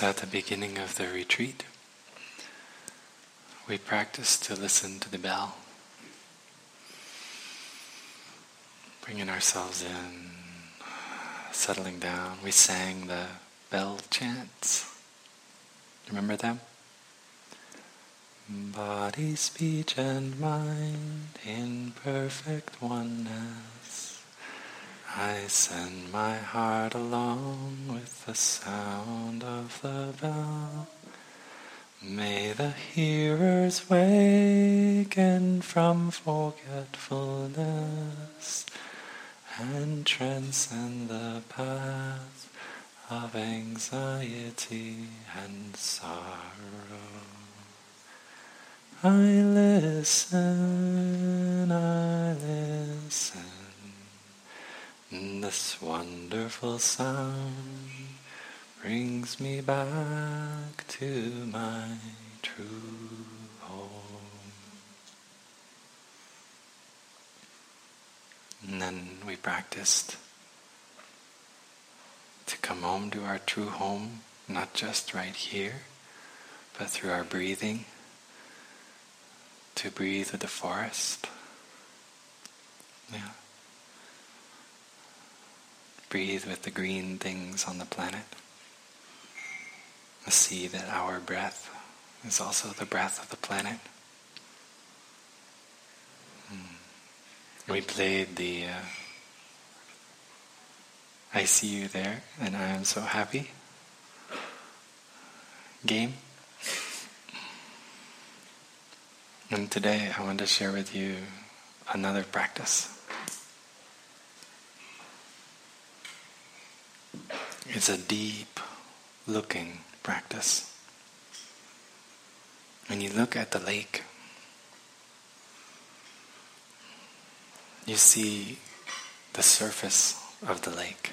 At the beginning of the retreat, we practiced to listen to the bell, bringing ourselves in, settling down. We sang the bell chants. Remember them? Body, speech, and mind in perfect oneness. I send my heart along with the sound of the bell. May the hearers waken from forgetfulness and transcend the path of anxiety and sorrow. I listen, I listen. This wonderful sound brings me back to my true home. And then we practiced to come home to our true home, not just right here, but through our breathing, to breathe with the forest. Yeah breathe with the green things on the planet. See that our breath is also the breath of the planet. Hmm. We played the uh, I see you there and I am so happy game. And today I want to share with you another practice. It's a deep looking practice. When you look at the lake, you see the surface of the lake.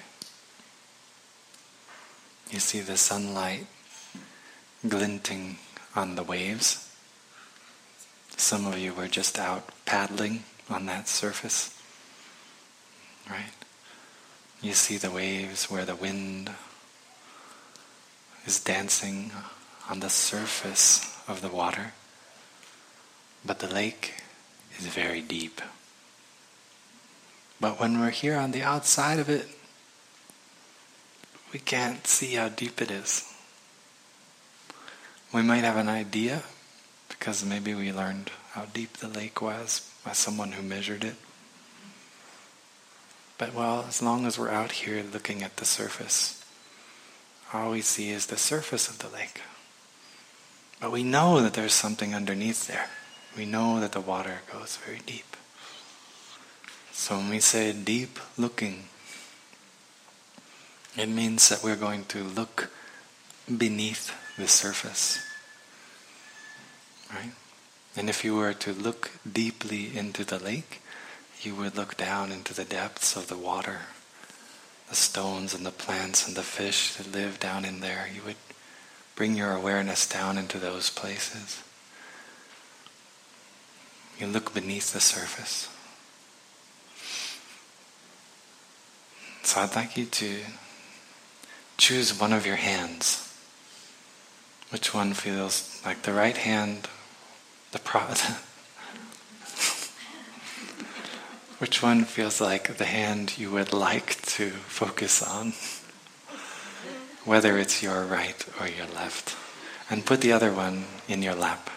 You see the sunlight glinting on the waves. Some of you were just out paddling on that surface, right? You see the waves where the wind is dancing on the surface of the water, but the lake is very deep. But when we're here on the outside of it, we can't see how deep it is. We might have an idea because maybe we learned how deep the lake was by someone who measured it. But well, as long as we're out here looking at the surface, all we see is the surface of the lake. But we know that there's something underneath there. We know that the water goes very deep. So when we say deep looking, it means that we're going to look beneath the surface. Right? And if you were to look deeply into the lake, you would look down into the depths of the water, the stones and the plants and the fish that live down in there. You would bring your awareness down into those places. You look beneath the surface. So I'd like you to choose one of your hands. Which one feels like the right hand, the pro- Which one feels like the hand you would like to focus on? Whether it's your right or your left. And put the other one in your lap.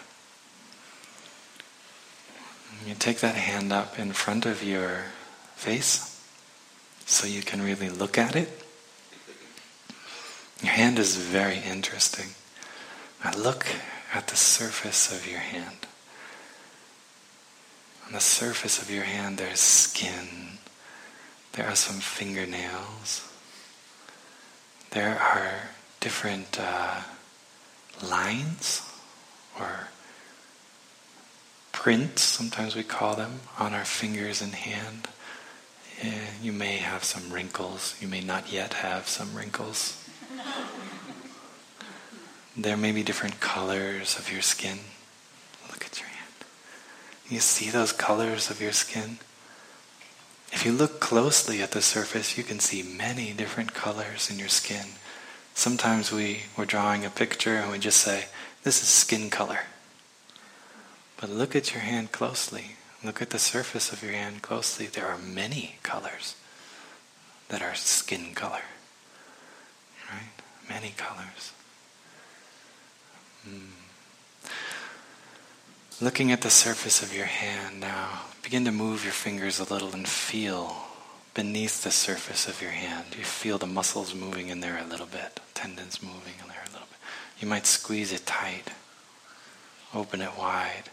You take that hand up in front of your face so you can really look at it. Your hand is very interesting. Now look at the surface of your hand. On the surface of your hand, there's skin. There are some fingernails. There are different uh, lines or prints, sometimes we call them, on our fingers and hand. Yeah, you may have some wrinkles. You may not yet have some wrinkles. there may be different colors of your skin. You see those colors of your skin? If you look closely at the surface, you can see many different colors in your skin. Sometimes we, we're drawing a picture and we just say, this is skin color. But look at your hand closely. Look at the surface of your hand closely. There are many colors that are skin color. Right? Many colors. Mm. Looking at the surface of your hand now, begin to move your fingers a little and feel beneath the surface of your hand. You feel the muscles moving in there a little bit, tendons moving in there a little bit. You might squeeze it tight, open it wide.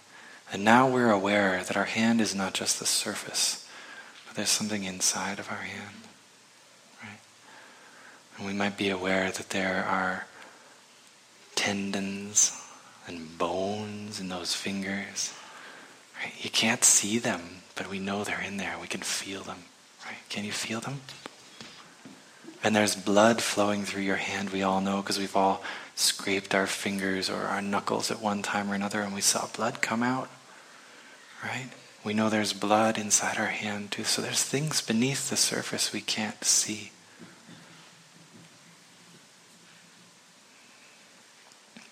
And now we're aware that our hand is not just the surface, but there's something inside of our hand. Right? And we might be aware that there are tendons and bones in those fingers. Right? You can't see them, but we know they're in there. We can feel them. Right? Can you feel them? And there's blood flowing through your hand, we all know, because we've all scraped our fingers or our knuckles at one time or another and we saw blood come out. Right? We know there's blood inside our hand too. So there's things beneath the surface we can't see.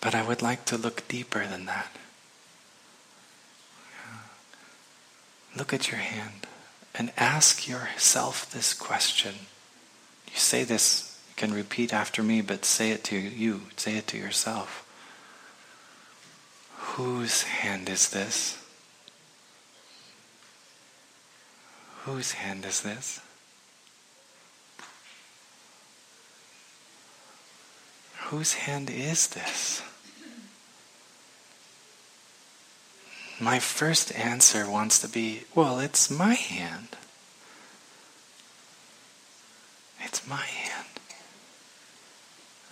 But I would like to look deeper than that. Look at your hand and ask yourself this question. You say this, you can repeat after me, but say it to you, say it to yourself. Whose hand is this? Whose hand is this? Whose hand is this? My first answer wants to be, well, it's my hand. It's my hand.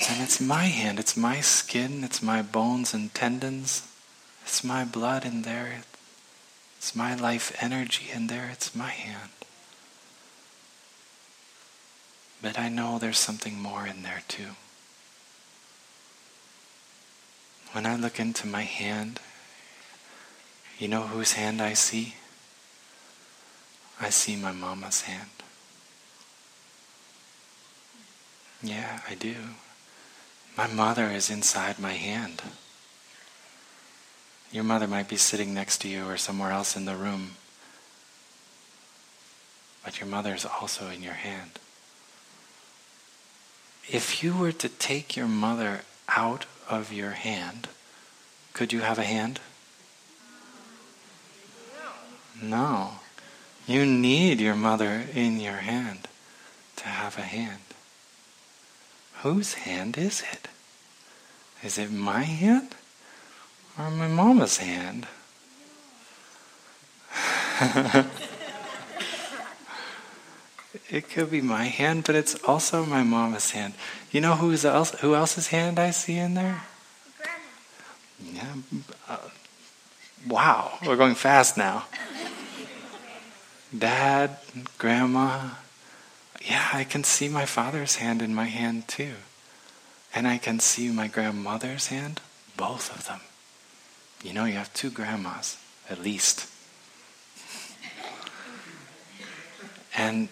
And it's my hand. It's my skin. It's my bones and tendons. It's my blood in there. It's my life energy in there. It's my hand. But I know there's something more in there too. When I look into my hand, you know whose hand I see? I see my mama's hand. Yeah, I do. My mother is inside my hand. Your mother might be sitting next to you or somewhere else in the room, but your mother is also in your hand. If you were to take your mother out of your hand, could you have a hand? No. You need your mother in your hand to have a hand. Whose hand is it? Is it my hand or my mama's hand? it could be my hand, but it's also my mama's hand. You know who's else, who else's hand I see in there? Grandma. Yeah. Uh, wow, we're going fast now. Dad, Grandma, yeah, I can see my father's hand in my hand too. And I can see my grandmother's hand, both of them. You know, you have two grandmas, at least. And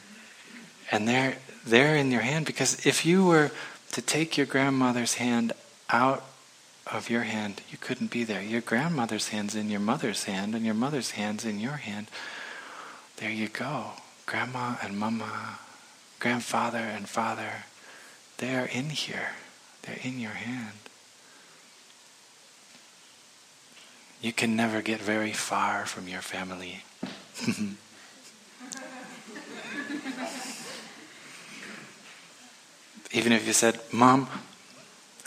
and they're they're in your hand because if you were to take your grandmother's hand out of your hand, you couldn't be there. Your grandmother's hand's in your mother's hand, and your mother's hand's in your hand. There you go. Grandma and mama grandfather and father, they are in here. They're in your hand. You can never get very far from your family. Even if you said, Mom,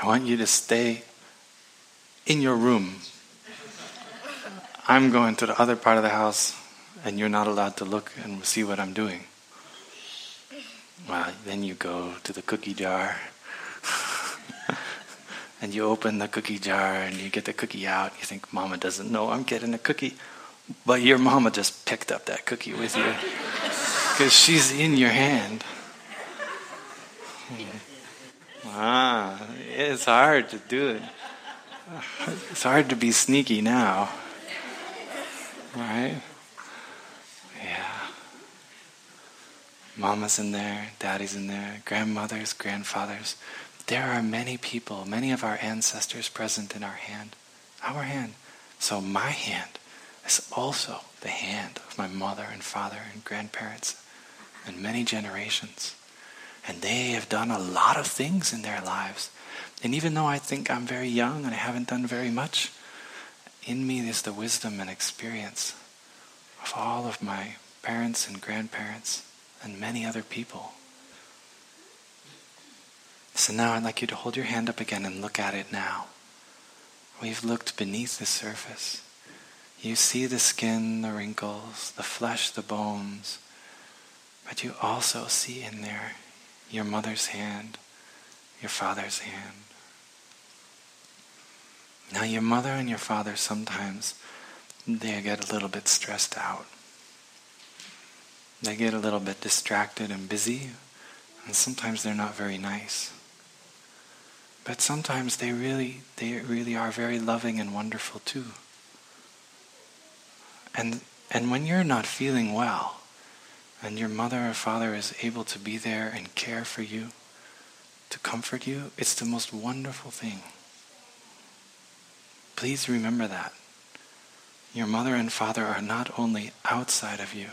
I want you to stay in your room. I'm going to the other part of the house, and you're not allowed to look and see what I'm doing. Well, then you go to the cookie jar and you open the cookie jar and you get the cookie out. You think, Mama doesn't know I'm getting a cookie. But your mama just picked up that cookie with you because she's in your hand. Ah, it's hard to do it. It's hard to be sneaky now. Right? Yeah. Mama's in there, daddy's in there, grandmothers, grandfathers. there are many people, many of our ancestors present in our hand. Our hand. So my hand is also the hand of my mother and father and grandparents and many generations. And they have done a lot of things in their lives. And even though I think I'm very young and I haven't done very much, in me is the wisdom and experience of all of my parents and grandparents and many other people. So now I'd like you to hold your hand up again and look at it now. We've looked beneath the surface. You see the skin, the wrinkles, the flesh, the bones, but you also see in there your mother's hand, your father's hand. Now your mother and your father sometimes they get a little bit stressed out. They get a little bit distracted and busy, and sometimes they're not very nice. But sometimes they really they really are very loving and wonderful too. And and when you're not feeling well, and your mother or father is able to be there and care for you, to comfort you, it's the most wonderful thing. Please remember that. Your mother and father are not only outside of you,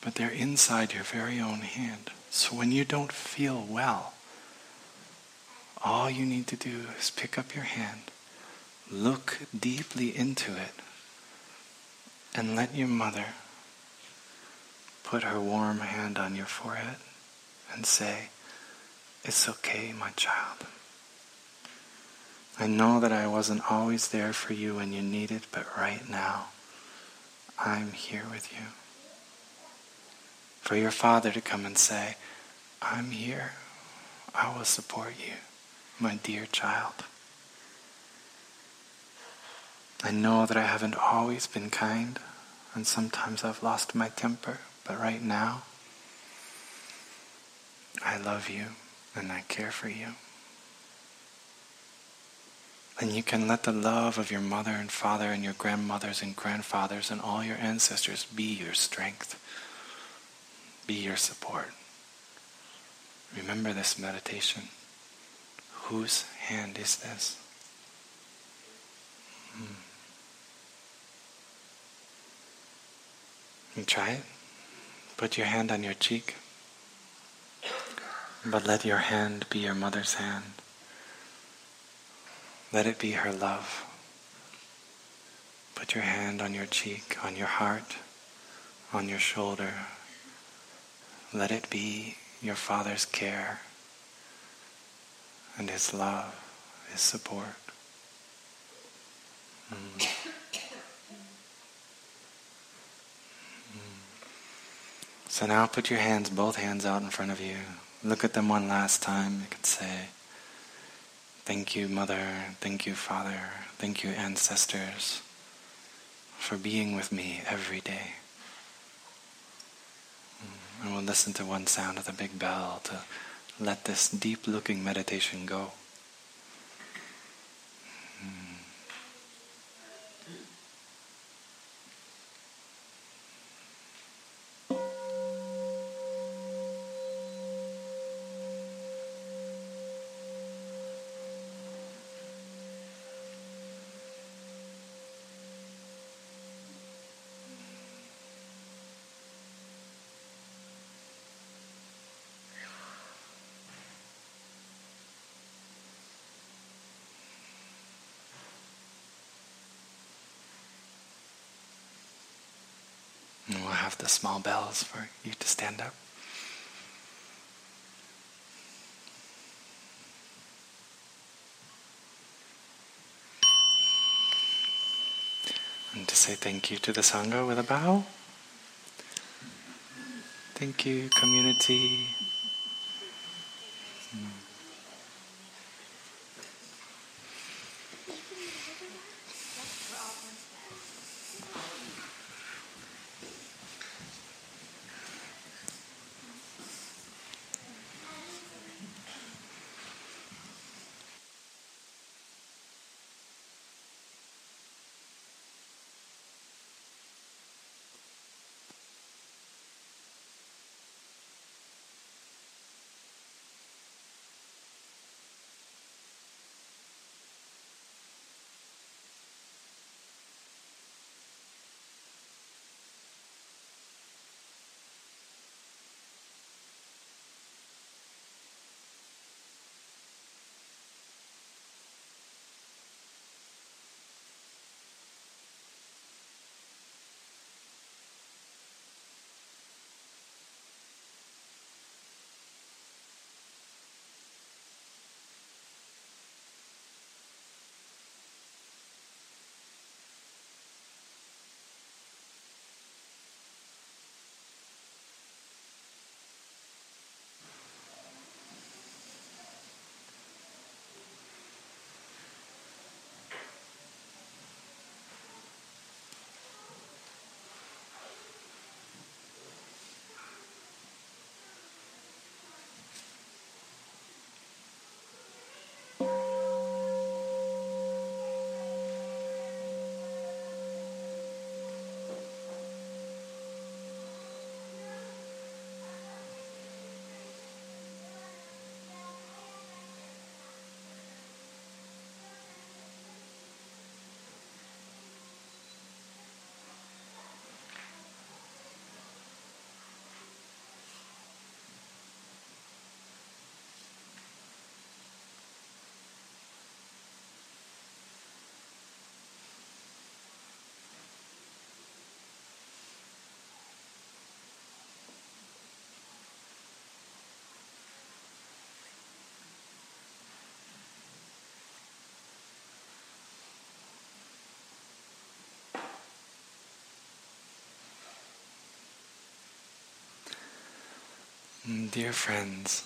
but they're inside your very own hand. So when you don't feel well, all you need to do is pick up your hand, look deeply into it, and let your mother put her warm hand on your forehead and say, It's okay, my child. I know that I wasn't always there for you when you needed, but right now, I'm here with you. For your father to come and say, I'm here. I will support you, my dear child. I know that I haven't always been kind, and sometimes I've lost my temper, but right now, I love you and I care for you. And you can let the love of your mother and father and your grandmothers and grandfathers and all your ancestors be your strength, be your support. Remember this meditation. Whose hand is this? Hmm. You try it. Put your hand on your cheek, but let your hand be your mother's hand. Let it be her love. Put your hand on your cheek, on your heart, on your shoulder. Let it be your Father's care and His love, His support. Mm. So now put your hands, both hands out in front of you. Look at them one last time. You can say, Thank you, Mother. Thank you, Father. Thank you, ancestors, for being with me every day. Mm, and we'll listen to one sound of the big bell to let this deep looking meditation go. And we'll have the small bells for you to stand up. And to say thank you to the Sangha with a bow. Thank you, community. Mm, Mm, dear friends,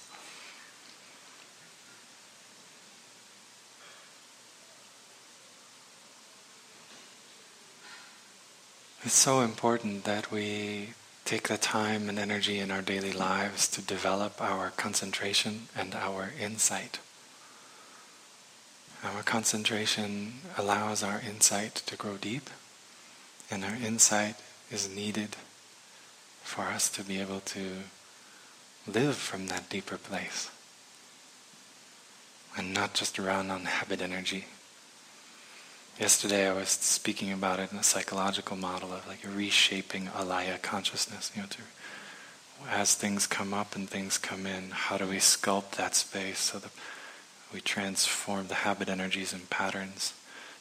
it's so important that we take the time and energy in our daily lives to develop our concentration and our insight. Our concentration allows our insight to grow deep, and our insight is needed for us to be able to live from that deeper place and not just run on habit energy. Yesterday I was speaking about it in a psychological model of like reshaping alaya consciousness, you know, to as things come up and things come in, how do we sculpt that space so that we transform the habit energies and patterns,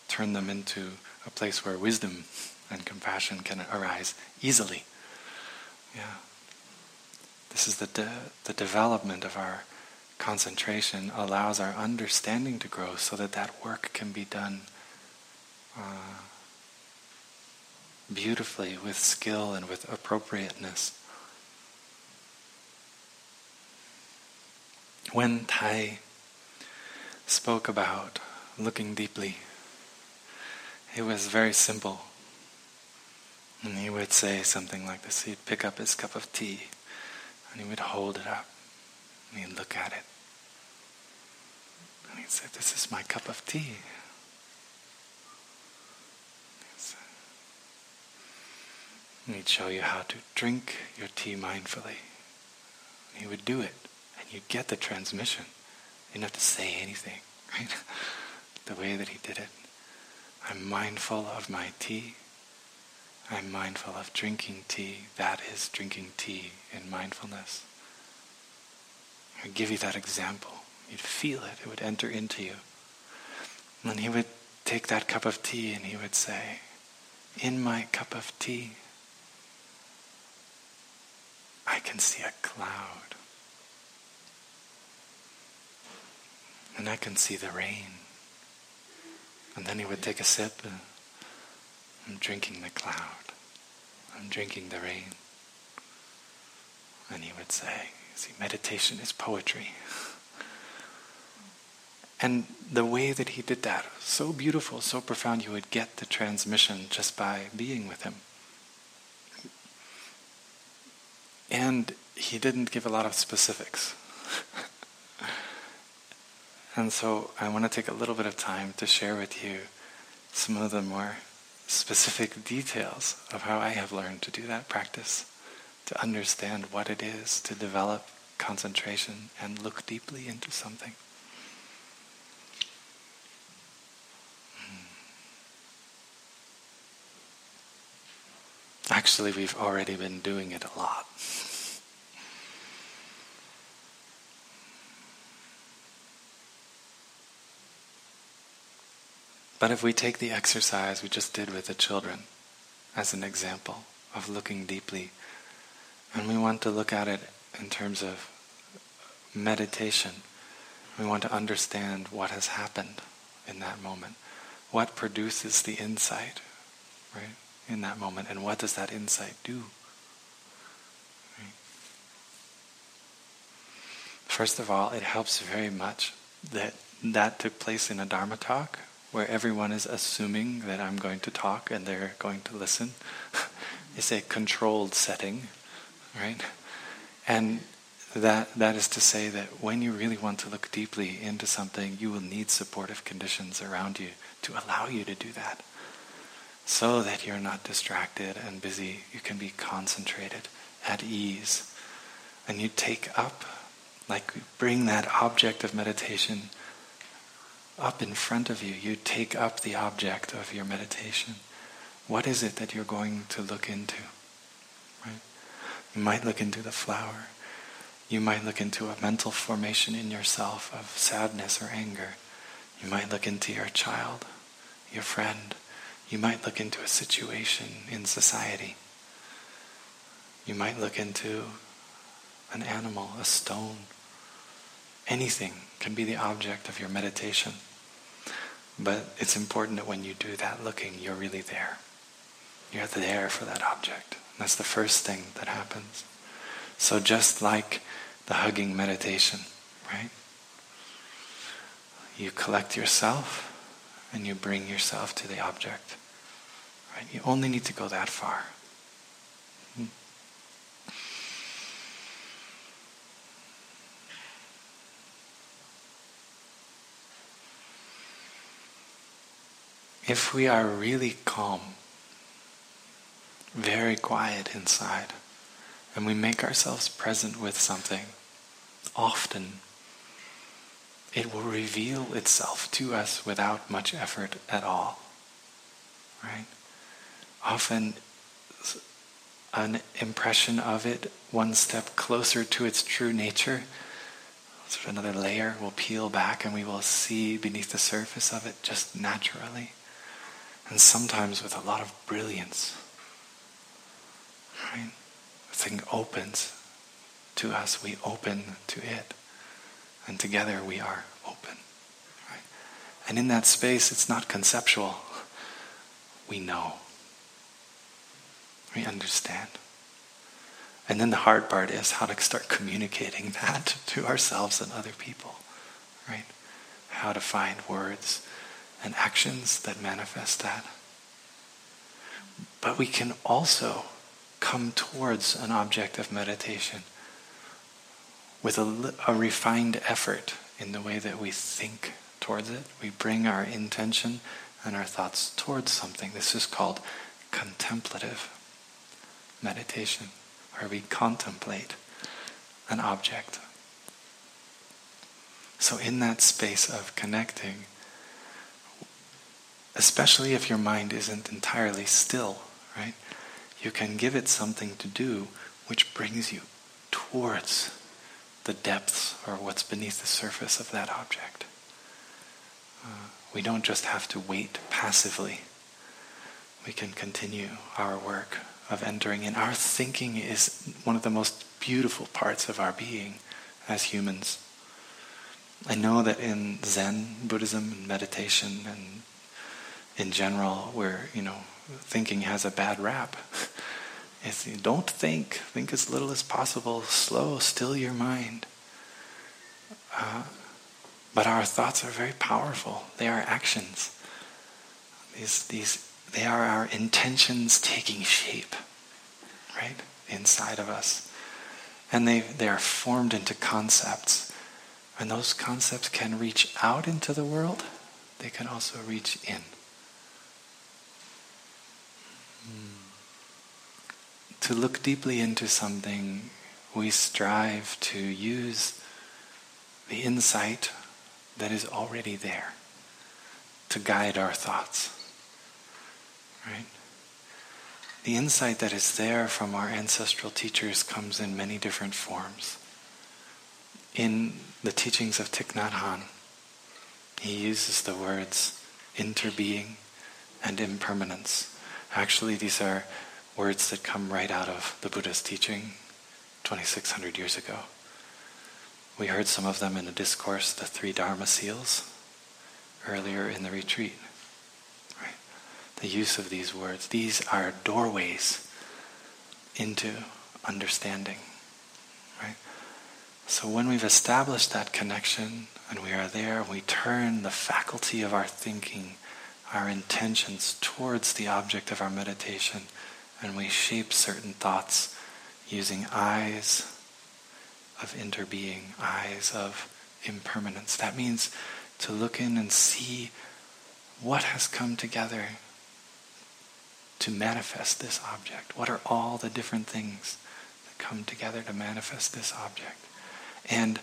turn them into a place where wisdom and compassion can arise easily. Yeah. This is the, de- the development of our concentration allows our understanding to grow so that that work can be done uh, beautifully with skill and with appropriateness. When Thay spoke about looking deeply. It was very simple. And he would say something like this. He'd pick up his cup of tea and he would hold it up and he'd look at it. And he'd say, This is my cup of tea. And he'd show you how to drink your tea mindfully. And he would do it, and you'd get the transmission. You didn't have to say anything, right? the way that he did it. I'm mindful of my tea. I'm mindful of drinking tea. That is drinking tea in mindfulness. I give you that example. You'd feel it. It would enter into you. And then he would take that cup of tea and he would say, In my cup of tea, I can see a cloud. and I can see the rain. And then he would take a sip and I'm drinking the cloud. I'm drinking the rain. And he would say, see, meditation is poetry. And the way that he did that, so beautiful, so profound, you would get the transmission just by being with him. And he didn't give a lot of specifics. And so I want to take a little bit of time to share with you some of the more specific details of how I have learned to do that practice, to understand what it is to develop concentration and look deeply into something. Hmm. Actually, we've already been doing it a lot. But if we take the exercise we just did with the children as an example of looking deeply, and we want to look at it in terms of meditation, we want to understand what has happened in that moment. What produces the insight, right, in that moment, and what does that insight do? First of all, it helps very much that that took place in a Dharma talk where everyone is assuming that I'm going to talk and they're going to listen. it's a controlled setting, right? And that that is to say that when you really want to look deeply into something, you will need supportive conditions around you to allow you to do that. So that you're not distracted and busy, you can be concentrated, at ease. And you take up, like bring that object of meditation up in front of you, you take up the object of your meditation. What is it that you're going to look into? Right? You might look into the flower. You might look into a mental formation in yourself of sadness or anger. You might look into your child, your friend. You might look into a situation in society. You might look into an animal, a stone, Anything can be the object of your meditation. But it's important that when you do that looking, you're really there. You're there for that object. That's the first thing that happens. So just like the hugging meditation, right? You collect yourself and you bring yourself to the object. Right? You only need to go that far. If we are really calm, very quiet inside, and we make ourselves present with something, often it will reveal itself to us without much effort at all. Right? Often an impression of it one step closer to its true nature, sort of another layer will peel back and we will see beneath the surface of it just naturally. And sometimes with a lot of brilliance. Right? The thing opens to us, we open to it. And together we are open. Right? And in that space, it's not conceptual. We know. We understand. And then the hard part is how to start communicating that to ourselves and other people. Right? How to find words and actions that manifest that. But we can also come towards an object of meditation with a, a refined effort in the way that we think towards it. We bring our intention and our thoughts towards something. This is called contemplative meditation, where we contemplate an object. So, in that space of connecting, especially if your mind isn't entirely still, right, you can give it something to do which brings you towards the depths or what's beneath the surface of that object. Uh, we don't just have to wait passively. We can continue our work of entering in. Our thinking is one of the most beautiful parts of our being as humans. I know that in Zen, Buddhism, and meditation, and in general, where you know thinking has a bad rap. It's, don't think. Think as little as possible. Slow, still your mind. Uh, but our thoughts are very powerful. They are actions. These, these, they are our intentions taking shape, right, inside of us. And they, they are formed into concepts. And those concepts can reach out into the world, they can also reach in. To look deeply into something, we strive to use the insight that is already there to guide our thoughts. Right? The insight that is there from our ancestral teachers comes in many different forms. In the teachings of Thich Nhat Hanh, he uses the words interbeing and impermanence. Actually, these are words that come right out of the Buddha's teaching 2600 years ago. We heard some of them in the discourse, the three Dharma seals, earlier in the retreat. Right? The use of these words, these are doorways into understanding. Right? So when we've established that connection and we are there, we turn the faculty of our thinking, our intentions towards the object of our meditation, and we shape certain thoughts using eyes of interbeing, eyes of impermanence. That means to look in and see what has come together to manifest this object. What are all the different things that come together to manifest this object? And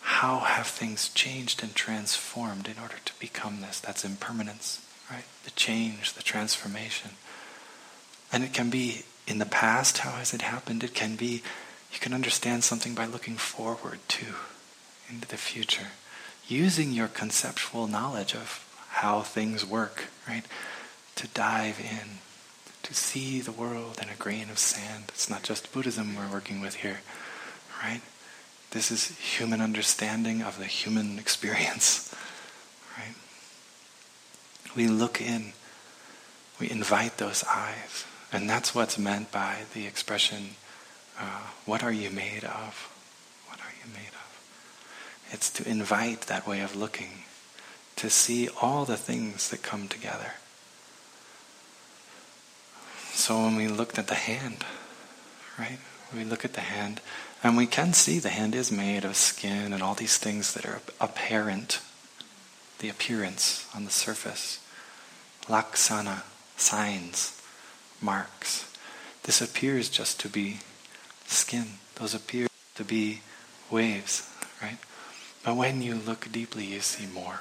how have things changed and transformed in order to become this? That's impermanence, right? The change, the transformation. And it can be in the past, how has it happened? It can be you can understand something by looking forward too, into the future, using your conceptual knowledge of how things work, right? To dive in, to see the world in a grain of sand. It's not just Buddhism we're working with here, right? This is human understanding of the human experience? We look in, we invite those eyes, and that's what's meant by the expression uh, what are you made of? What are you made of? It's to invite that way of looking, to see all the things that come together. So when we looked at the hand, right? We look at the hand, and we can see the hand is made of skin and all these things that are apparent, the appearance on the surface. Laksana, signs, marks. This appears just to be skin. Those appear to be waves, right? But when you look deeply, you see more,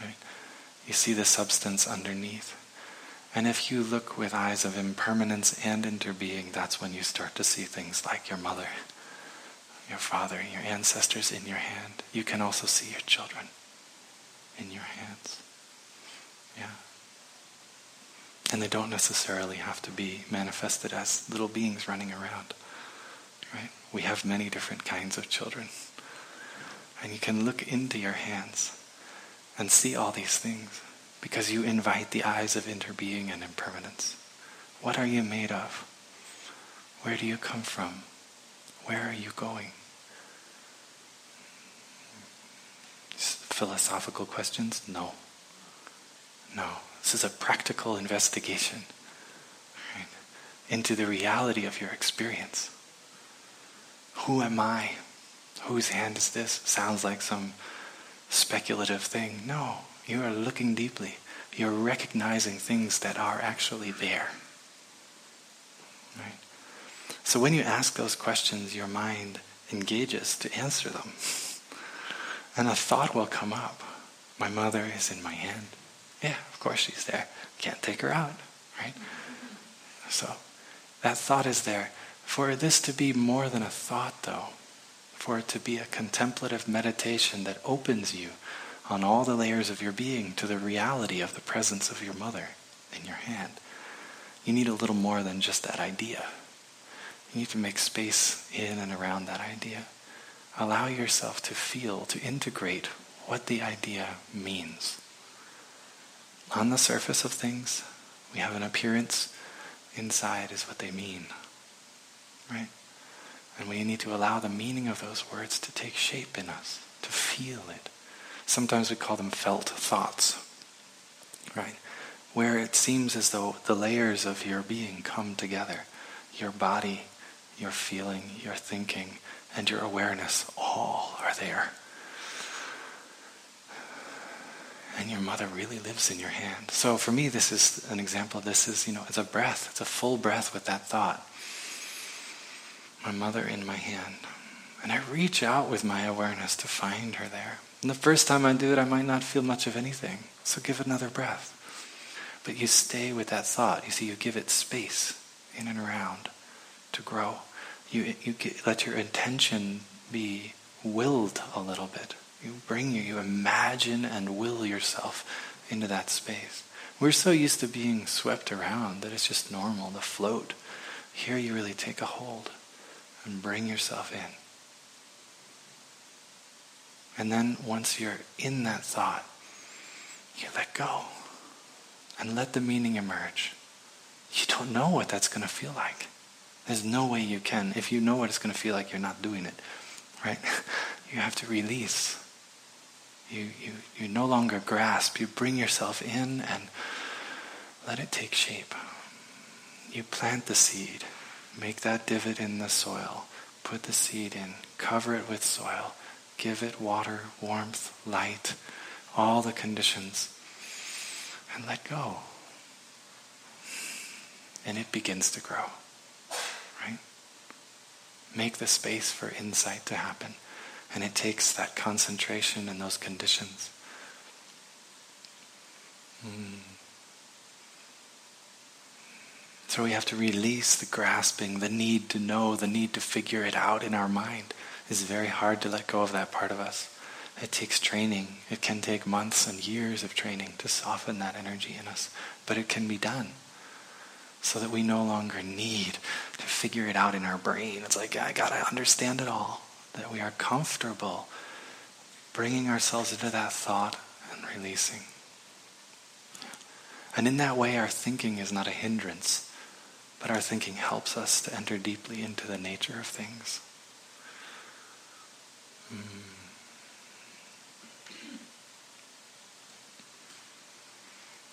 right? You see the substance underneath. And if you look with eyes of impermanence and interbeing, that's when you start to see things like your mother, your father, your ancestors in your hand. You can also see your children in your hands. Yeah. And they don't necessarily have to be manifested as little beings running around. Right? We have many different kinds of children. And you can look into your hands and see all these things because you invite the eyes of interbeing and impermanence. What are you made of? Where do you come from? Where are you going? Philosophical questions? No. No. This is a practical investigation right, into the reality of your experience. Who am I? Whose hand is this? Sounds like some speculative thing. No, you are looking deeply. You're recognizing things that are actually there. Right? So when you ask those questions, your mind engages to answer them. And a thought will come up. My mother is in my hand. Yeah, of course she's there. Can't take her out, right? So that thought is there. For this to be more than a thought, though, for it to be a contemplative meditation that opens you on all the layers of your being to the reality of the presence of your mother in your hand, you need a little more than just that idea. You need to make space in and around that idea. Allow yourself to feel, to integrate what the idea means. On the surface of things, we have an appearance. Inside is what they mean. Right? And we need to allow the meaning of those words to take shape in us, to feel it. Sometimes we call them felt thoughts. Right? Where it seems as though the layers of your being come together. Your body, your feeling, your thinking, and your awareness all are there. And your mother really lives in your hand. So for me, this is an example. This is, you know, it's a breath. It's a full breath with that thought. My mother in my hand. And I reach out with my awareness to find her there. And the first time I do it, I might not feel much of anything. So give another breath. But you stay with that thought. You see, you give it space in and around to grow. You, you get, let your intention be willed a little bit you bring you, you imagine and will yourself into that space. We're so used to being swept around that it's just normal to float. Here you really take a hold and bring yourself in. And then once you're in that thought, you let go and let the meaning emerge. You don't know what that's going to feel like. There's no way you can. If you know what it's going to feel like, you're not doing it, right? you have to release. You, you, you no longer grasp. You bring yourself in and let it take shape. You plant the seed. Make that divot in the soil. Put the seed in. Cover it with soil. Give it water, warmth, light, all the conditions. And let go. And it begins to grow. Right? Make the space for insight to happen. And it takes that concentration and those conditions. Mm. So we have to release the grasping, the need to know, the need to figure it out in our mind. It's very hard to let go of that part of us. It takes training. It can take months and years of training to soften that energy in us. But it can be done so that we no longer need to figure it out in our brain. It's like, I gotta understand it all that we are comfortable bringing ourselves into that thought and releasing. And in that way, our thinking is not a hindrance, but our thinking helps us to enter deeply into the nature of things. Mm.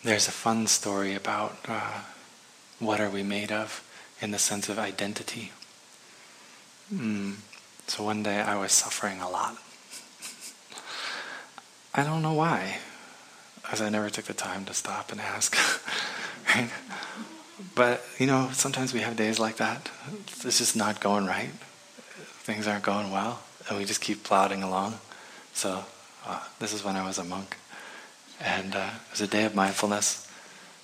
There's a fun story about uh, what are we made of in the sense of identity. Mm. So one day I was suffering a lot. I don't know why, as I never took the time to stop and ask. But, you know, sometimes we have days like that. It's just not going right. Things aren't going well, and we just keep plodding along. So, uh, this is when I was a monk. And uh, it was a day of mindfulness.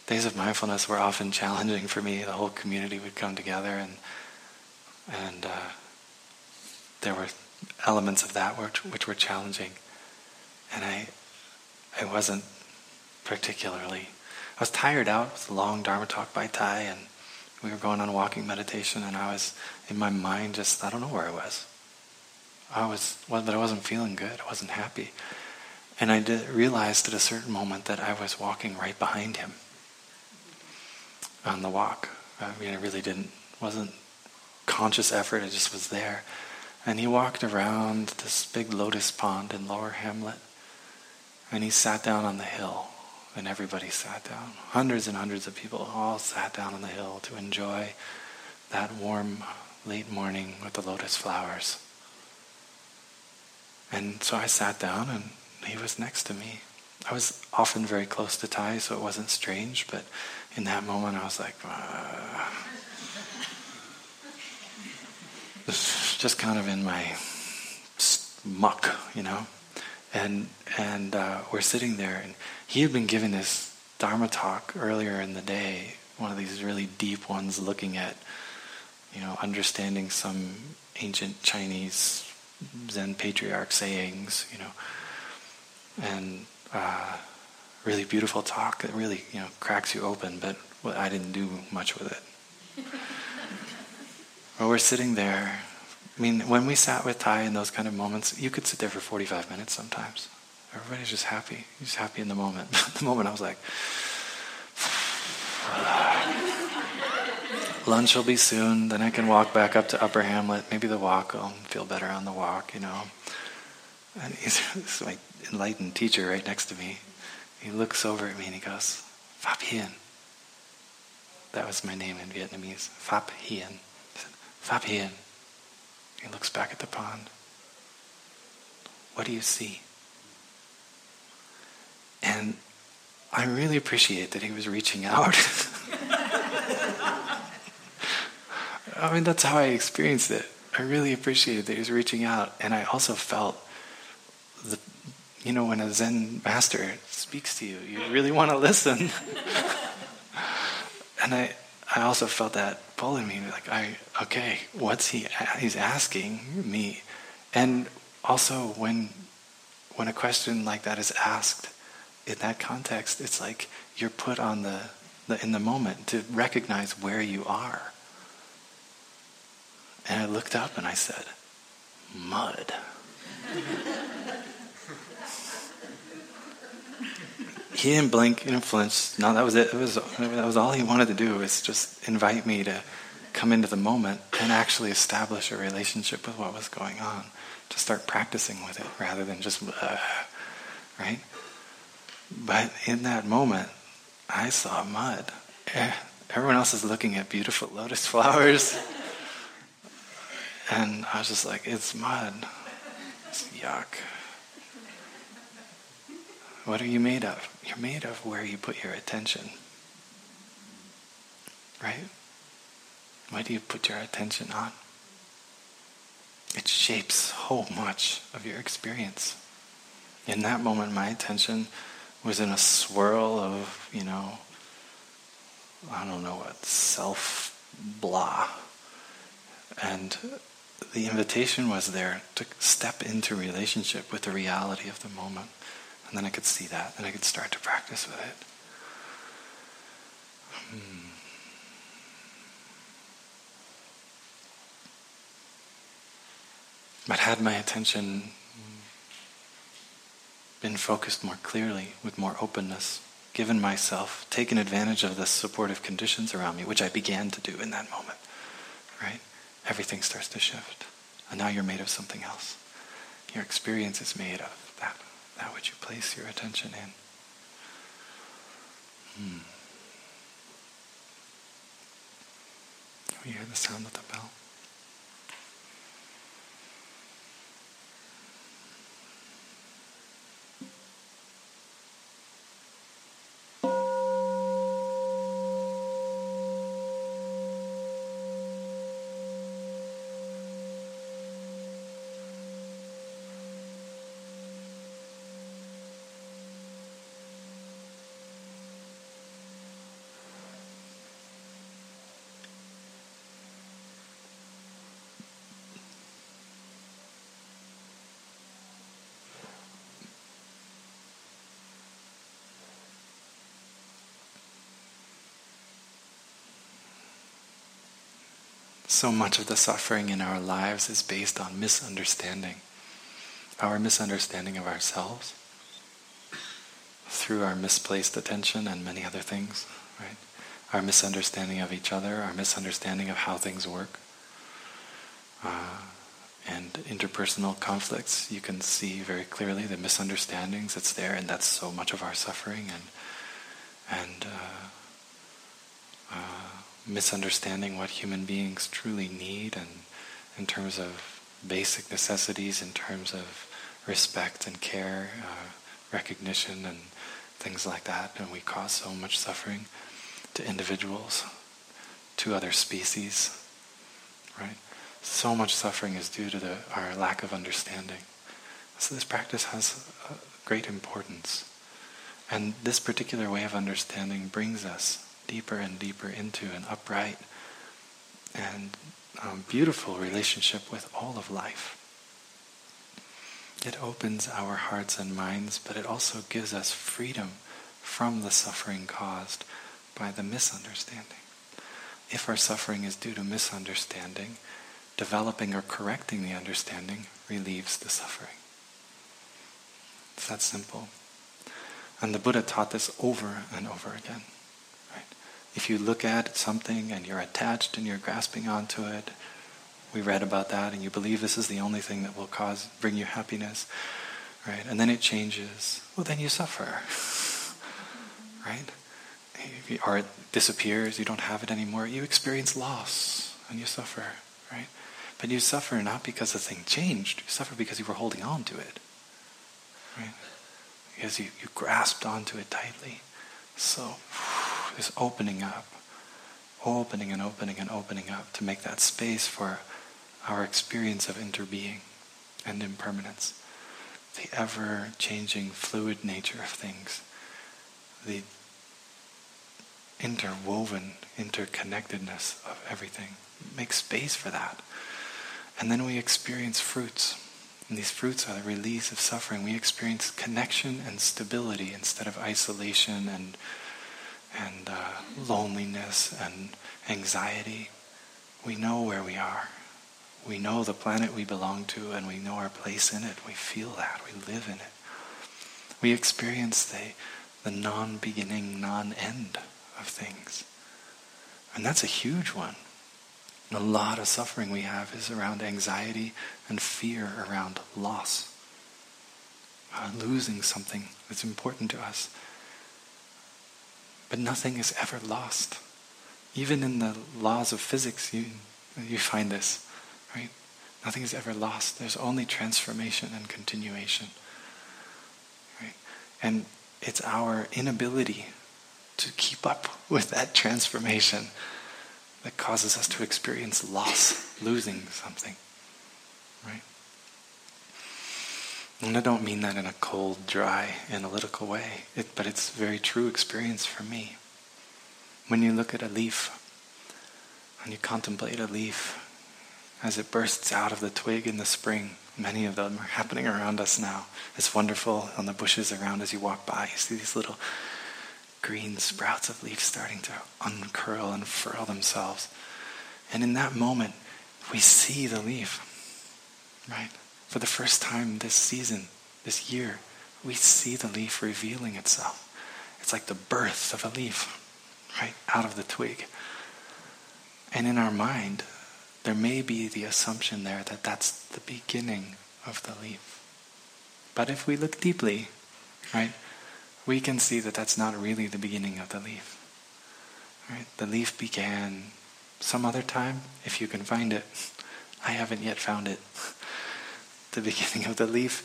Days of mindfulness were often challenging for me. The whole community would come together, and, and uh, there were elements of that which, which were challenging. And I, I wasn't particularly I was tired out with a long Dharma talk by Thay, and we were going on walking meditation, and I was in my mind just I don't know where I was. I was well, but I wasn't feeling good. I wasn't happy, and I did, realized at a certain moment that I was walking right behind him on the walk. I mean, I really didn't wasn't conscious effort. It just was there, and he walked around this big lotus pond in Lower Hamlet, and he sat down on the hill and everybody sat down. Hundreds and hundreds of people all sat down on the hill to enjoy that warm late morning with the lotus flowers. And so I sat down and he was next to me. I was often very close to Thay, so it wasn't strange, but in that moment I was like, uh, just kind of in my muck, you know. And and uh, we're sitting there, and he had been giving this Dharma talk earlier in the day, one of these really deep ones looking at, you know, understanding some ancient Chinese Zen patriarch sayings, you know, and uh, really beautiful talk that really, you know, cracks you open, but I didn't do much with it. well, we're sitting there. I mean, when we sat with Thay in those kind of moments, you could sit there for 45 minutes sometimes. Everybody's just happy. Just happy in the moment. the moment I was like, lunch will be soon. Then I can walk back up to Upper Hamlet. Maybe the walk, I'll feel better on the walk, you know. And he's my enlightened teacher right next to me. He looks over at me and he goes, Phap Hien. That was my name in Vietnamese. Phap Hien. Phap Hien. He looks back at the pond. What do you see? And I really appreciate that he was reaching out. I mean, that's how I experienced it. I really appreciated that he was reaching out. And I also felt the, you know, when a Zen master speaks to you, you really want to listen. and I, I also felt that pull in me, like, I, okay, what's he, he's asking me. And also when, when a question like that is asked, in that context, it's like you're put on the, the in the moment to recognize where you are. And I looked up and I said, mud. he didn't blink, he didn't flinch. No, that was it. it was, that was all he wanted to do was just invite me to come into the moment and actually establish a relationship with what was going on, to start practicing with it rather than just, uh, right? But in that moment, I saw mud. Eh, everyone else is looking at beautiful lotus flowers. And I was just like, it's mud. It's yuck. What are you made of? You're made of where you put your attention. Right? What do you put your attention on? It shapes so much of your experience. In that moment, my attention was in a swirl of, you know, I don't know what, self blah. And the invitation was there to step into relationship with the reality of the moment. And then I could see that, and I could start to practice with it. Hmm. But had my attention been focused more clearly, with more openness, given myself, taken advantage of the supportive conditions around me, which I began to do in that moment, right? Everything starts to shift. And now you're made of something else. Your experience is made of that, that which you place your attention in. Hmm. You hear the sound of the bell? So much of the suffering in our lives is based on misunderstanding. Our misunderstanding of ourselves through our misplaced attention and many other things, right? Our misunderstanding of each other, our misunderstanding of how things work, uh, and interpersonal conflicts. You can see very clearly the misunderstandings. that's there, and that's so much of our suffering. And and uh, misunderstanding what human beings truly need and in terms of basic necessities, in terms of respect and care, uh, recognition and things like that. And we cause so much suffering to individuals, to other species, right? So much suffering is due to the, our lack of understanding. So this practice has great importance. And this particular way of understanding brings us deeper and deeper into an upright and um, beautiful relationship with all of life. It opens our hearts and minds, but it also gives us freedom from the suffering caused by the misunderstanding. If our suffering is due to misunderstanding, developing or correcting the understanding relieves the suffering. It's that simple. And the Buddha taught this over and over again. If you look at something and you're attached and you're grasping onto it, we read about that, and you believe this is the only thing that will cause bring you happiness, right? And then it changes. Well, then you suffer, right? Or it disappears. You don't have it anymore. You experience loss and you suffer, right? But you suffer not because the thing changed. You suffer because you were holding on to it, right? Because you, you grasped onto it tightly. So is opening up, opening and opening and opening up to make that space for our experience of interbeing and impermanence, the ever changing, fluid nature of things, the interwoven interconnectedness of everything. Make space for that. And then we experience fruits. And these fruits are the release of suffering. We experience connection and stability instead of isolation and and uh, loneliness and anxiety. We know where we are. We know the planet we belong to and we know our place in it. We feel that. We live in it. We experience the, the non beginning, non end of things. And that's a huge one. And a lot of suffering we have is around anxiety and fear around loss. Uh, losing something that's important to us but nothing is ever lost. Even in the laws of physics, you, you find this, right? Nothing is ever lost. There's only transformation and continuation. Right? And it's our inability to keep up with that transformation that causes us to experience loss, losing something. Right? And I don't mean that in a cold, dry, analytical way, it, but it's a very true experience for me. When you look at a leaf and you contemplate a leaf as it bursts out of the twig in the spring, many of them are happening around us now. It's wonderful on the bushes around as you walk by. You see these little green sprouts of leaves starting to uncurl and furl themselves. And in that moment, we see the leaf, right? For the first time this season, this year, we see the leaf revealing itself. It's like the birth of a leaf, right, out of the twig. And in our mind, there may be the assumption there that that's the beginning of the leaf. But if we look deeply, right, we can see that that's not really the beginning of the leaf. Right? The leaf began some other time, if you can find it. I haven't yet found it. The beginning of the leaf,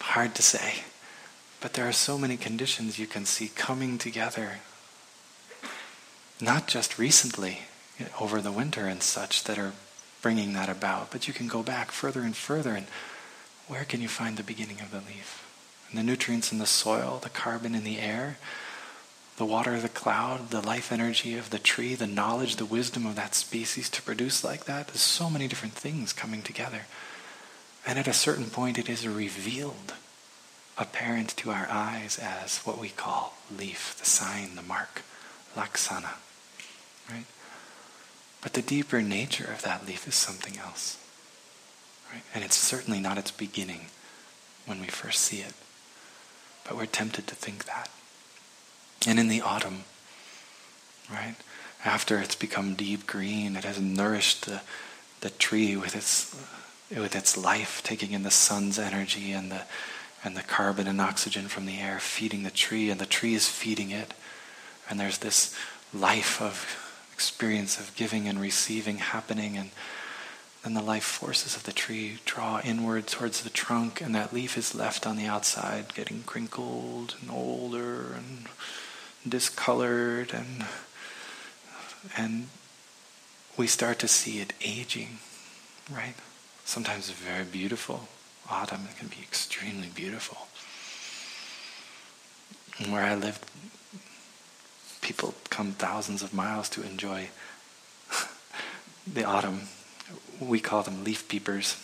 hard to say. But there are so many conditions you can see coming together. Not just recently, over the winter and such, that are bringing that about, but you can go back further and further. And where can you find the beginning of the leaf? And the nutrients in the soil, the carbon in the air, the water the cloud, the life energy of the tree, the knowledge, the wisdom of that species to produce like that. There's so many different things coming together. And at a certain point, it is revealed, apparent to our eyes as what we call leaf, the sign, the mark, laksana. Right? But the deeper nature of that leaf is something else. Right? And it's certainly not its beginning when we first see it. But we're tempted to think that. And in the autumn, right, after it's become deep green, it has nourished the, the tree with its, with its life, taking in the sun's energy and the, and the carbon and oxygen from the air, feeding the tree, and the tree is feeding it. And there's this life of experience of giving and receiving happening, and then the life forces of the tree draw inward towards the trunk, and that leaf is left on the outside, getting crinkled and older and discolored and and we start to see it aging, right? Sometimes very beautiful. Autumn can be extremely beautiful. And where I live, people come thousands of miles to enjoy the autumn. We call them leaf peepers.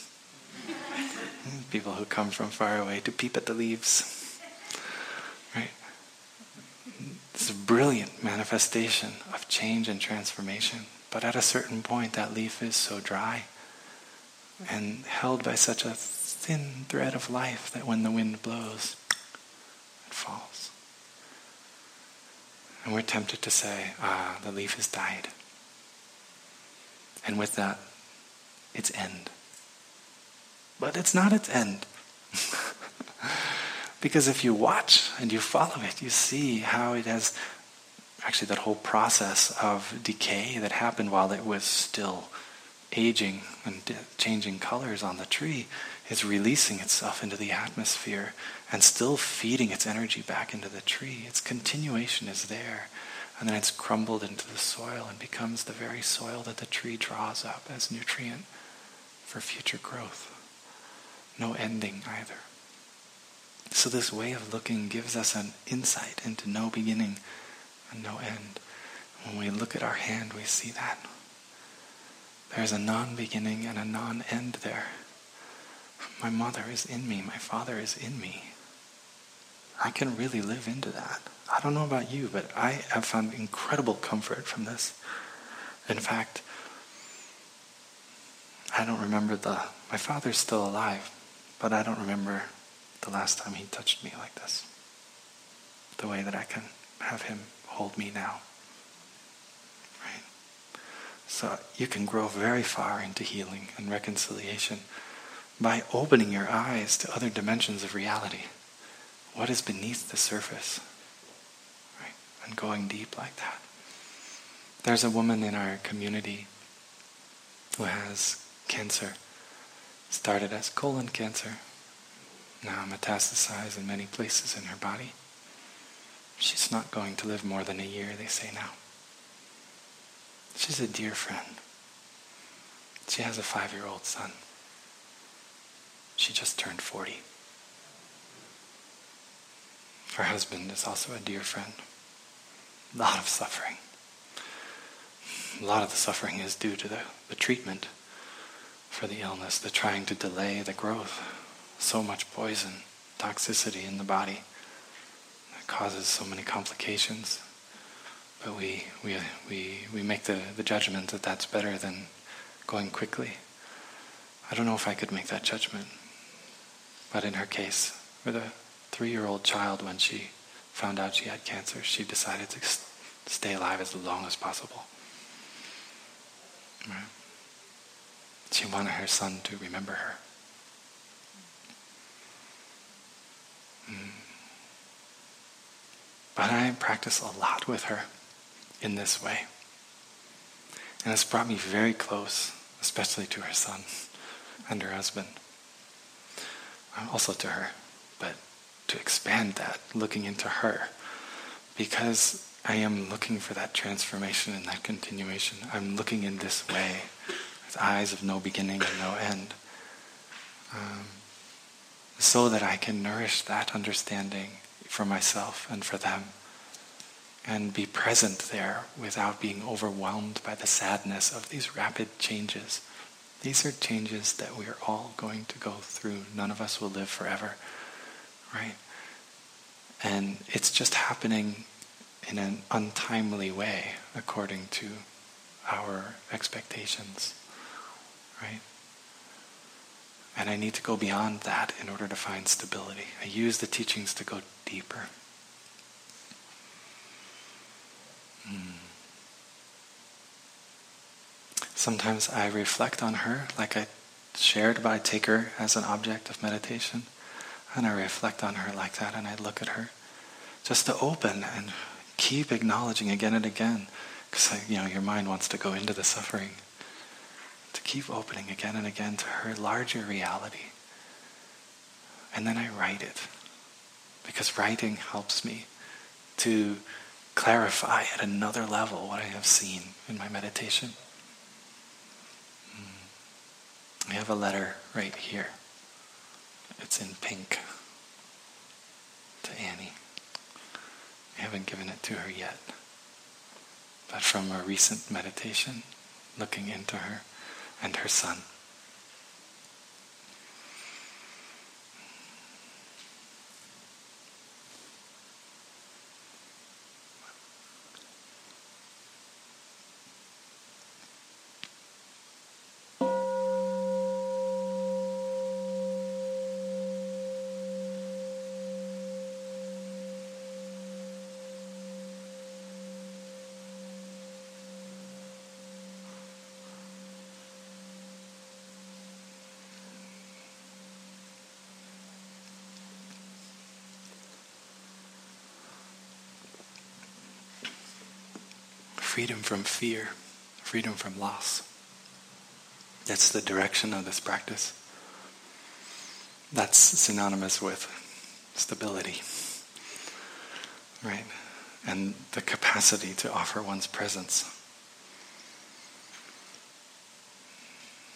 people who come from far away to peep at the leaves. It's a brilliant manifestation of change and transformation. But at a certain point, that leaf is so dry and held by such a thin thread of life that when the wind blows, it falls. And we're tempted to say, ah, the leaf has died. And with that, its end. But it's not its end. Because if you watch and you follow it, you see how it has actually that whole process of decay that happened while it was still aging and changing colors on the tree is releasing itself into the atmosphere and still feeding its energy back into the tree. Its continuation is there. And then it's crumbled into the soil and becomes the very soil that the tree draws up as nutrient for future growth. No ending either. So, this way of looking gives us an insight into no beginning and no end. When we look at our hand, we see that. There's a non beginning and a non end there. My mother is in me, my father is in me. I can really live into that. I don't know about you, but I have found incredible comfort from this. In fact, I don't remember the. My father's still alive, but I don't remember the last time he touched me like this. The way that I can have him hold me now. So you can grow very far into healing and reconciliation by opening your eyes to other dimensions of reality. What is beneath the surface? Right? And going deep like that. There's a woman in our community who has cancer. Started as colon cancer, now metastasized in many places in her body. She's not going to live more than a year, they say now. She's a dear friend. She has a five year old son. She just turned 40. Her husband is also a dear friend. A lot of suffering. A lot of the suffering is due to the, the treatment for the illness, the trying to delay the growth so much poison, toxicity in the body that causes so many complications. But we, we, we, we make the, the judgment that that's better than going quickly. I don't know if I could make that judgment. But in her case, with a three year old child, when she found out she had cancer, she decided to stay alive as long as possible. Right? She wanted her son to remember her. Mm. But I practice a lot with her in this way. And it's brought me very close, especially to her son and her husband. Also to her, but to expand that, looking into her. Because I am looking for that transformation and that continuation. I'm looking in this way, with eyes of no beginning and no end. Um, so that I can nourish that understanding for myself and for them and be present there without being overwhelmed by the sadness of these rapid changes. These are changes that we are all going to go through. None of us will live forever, right? And it's just happening in an untimely way according to our expectations, right? And I need to go beyond that in order to find stability. I use the teachings to go deeper. Hmm. Mm. Sometimes I reflect on her, like I shared, but I take her as an object of meditation. And I reflect on her like that, and I look at her just to open and keep acknowledging again and again. Because, uh, you know, your mind wants to go into the suffering. To keep opening again and again to her larger reality. And then I write it. Because writing helps me to clarify at another level what I have seen in my meditation. Hmm. I have a letter right here. It's in pink to Annie. I haven't given it to her yet. But from a recent meditation, looking into her and her son. Freedom from fear, freedom from loss. That's the direction of this practice. That's synonymous with stability, right? And the capacity to offer one's presence.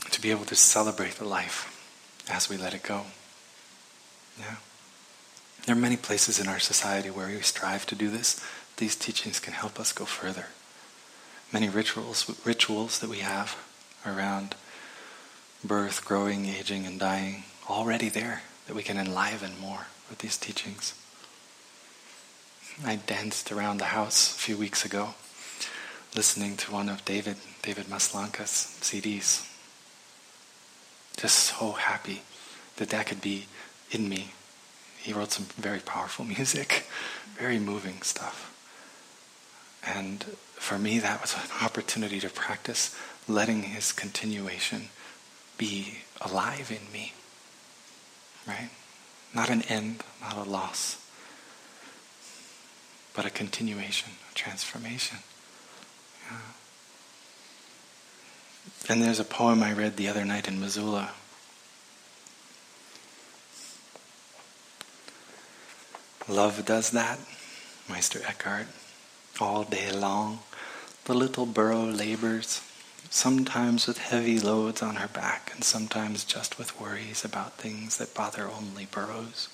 To be able to celebrate the life as we let it go. Yeah. There are many places in our society where we strive to do this. These teachings can help us go further many rituals rituals that we have around birth, growing, aging, and dying already there that we can enliven more with these teachings. I danced around the house a few weeks ago listening to one of David, David Maslanka's CDs. Just so happy that that could be in me. He wrote some very powerful music, very moving stuff. And for me, that was an opportunity to practice letting his continuation be alive in me. Right? Not an end, not a loss, but a continuation, a transformation. Yeah. And there's a poem I read the other night in Missoula. Love does that, Meister Eckhart, all day long the little burro labors, sometimes with heavy loads on her back, and sometimes just with worries about things that bother only burros.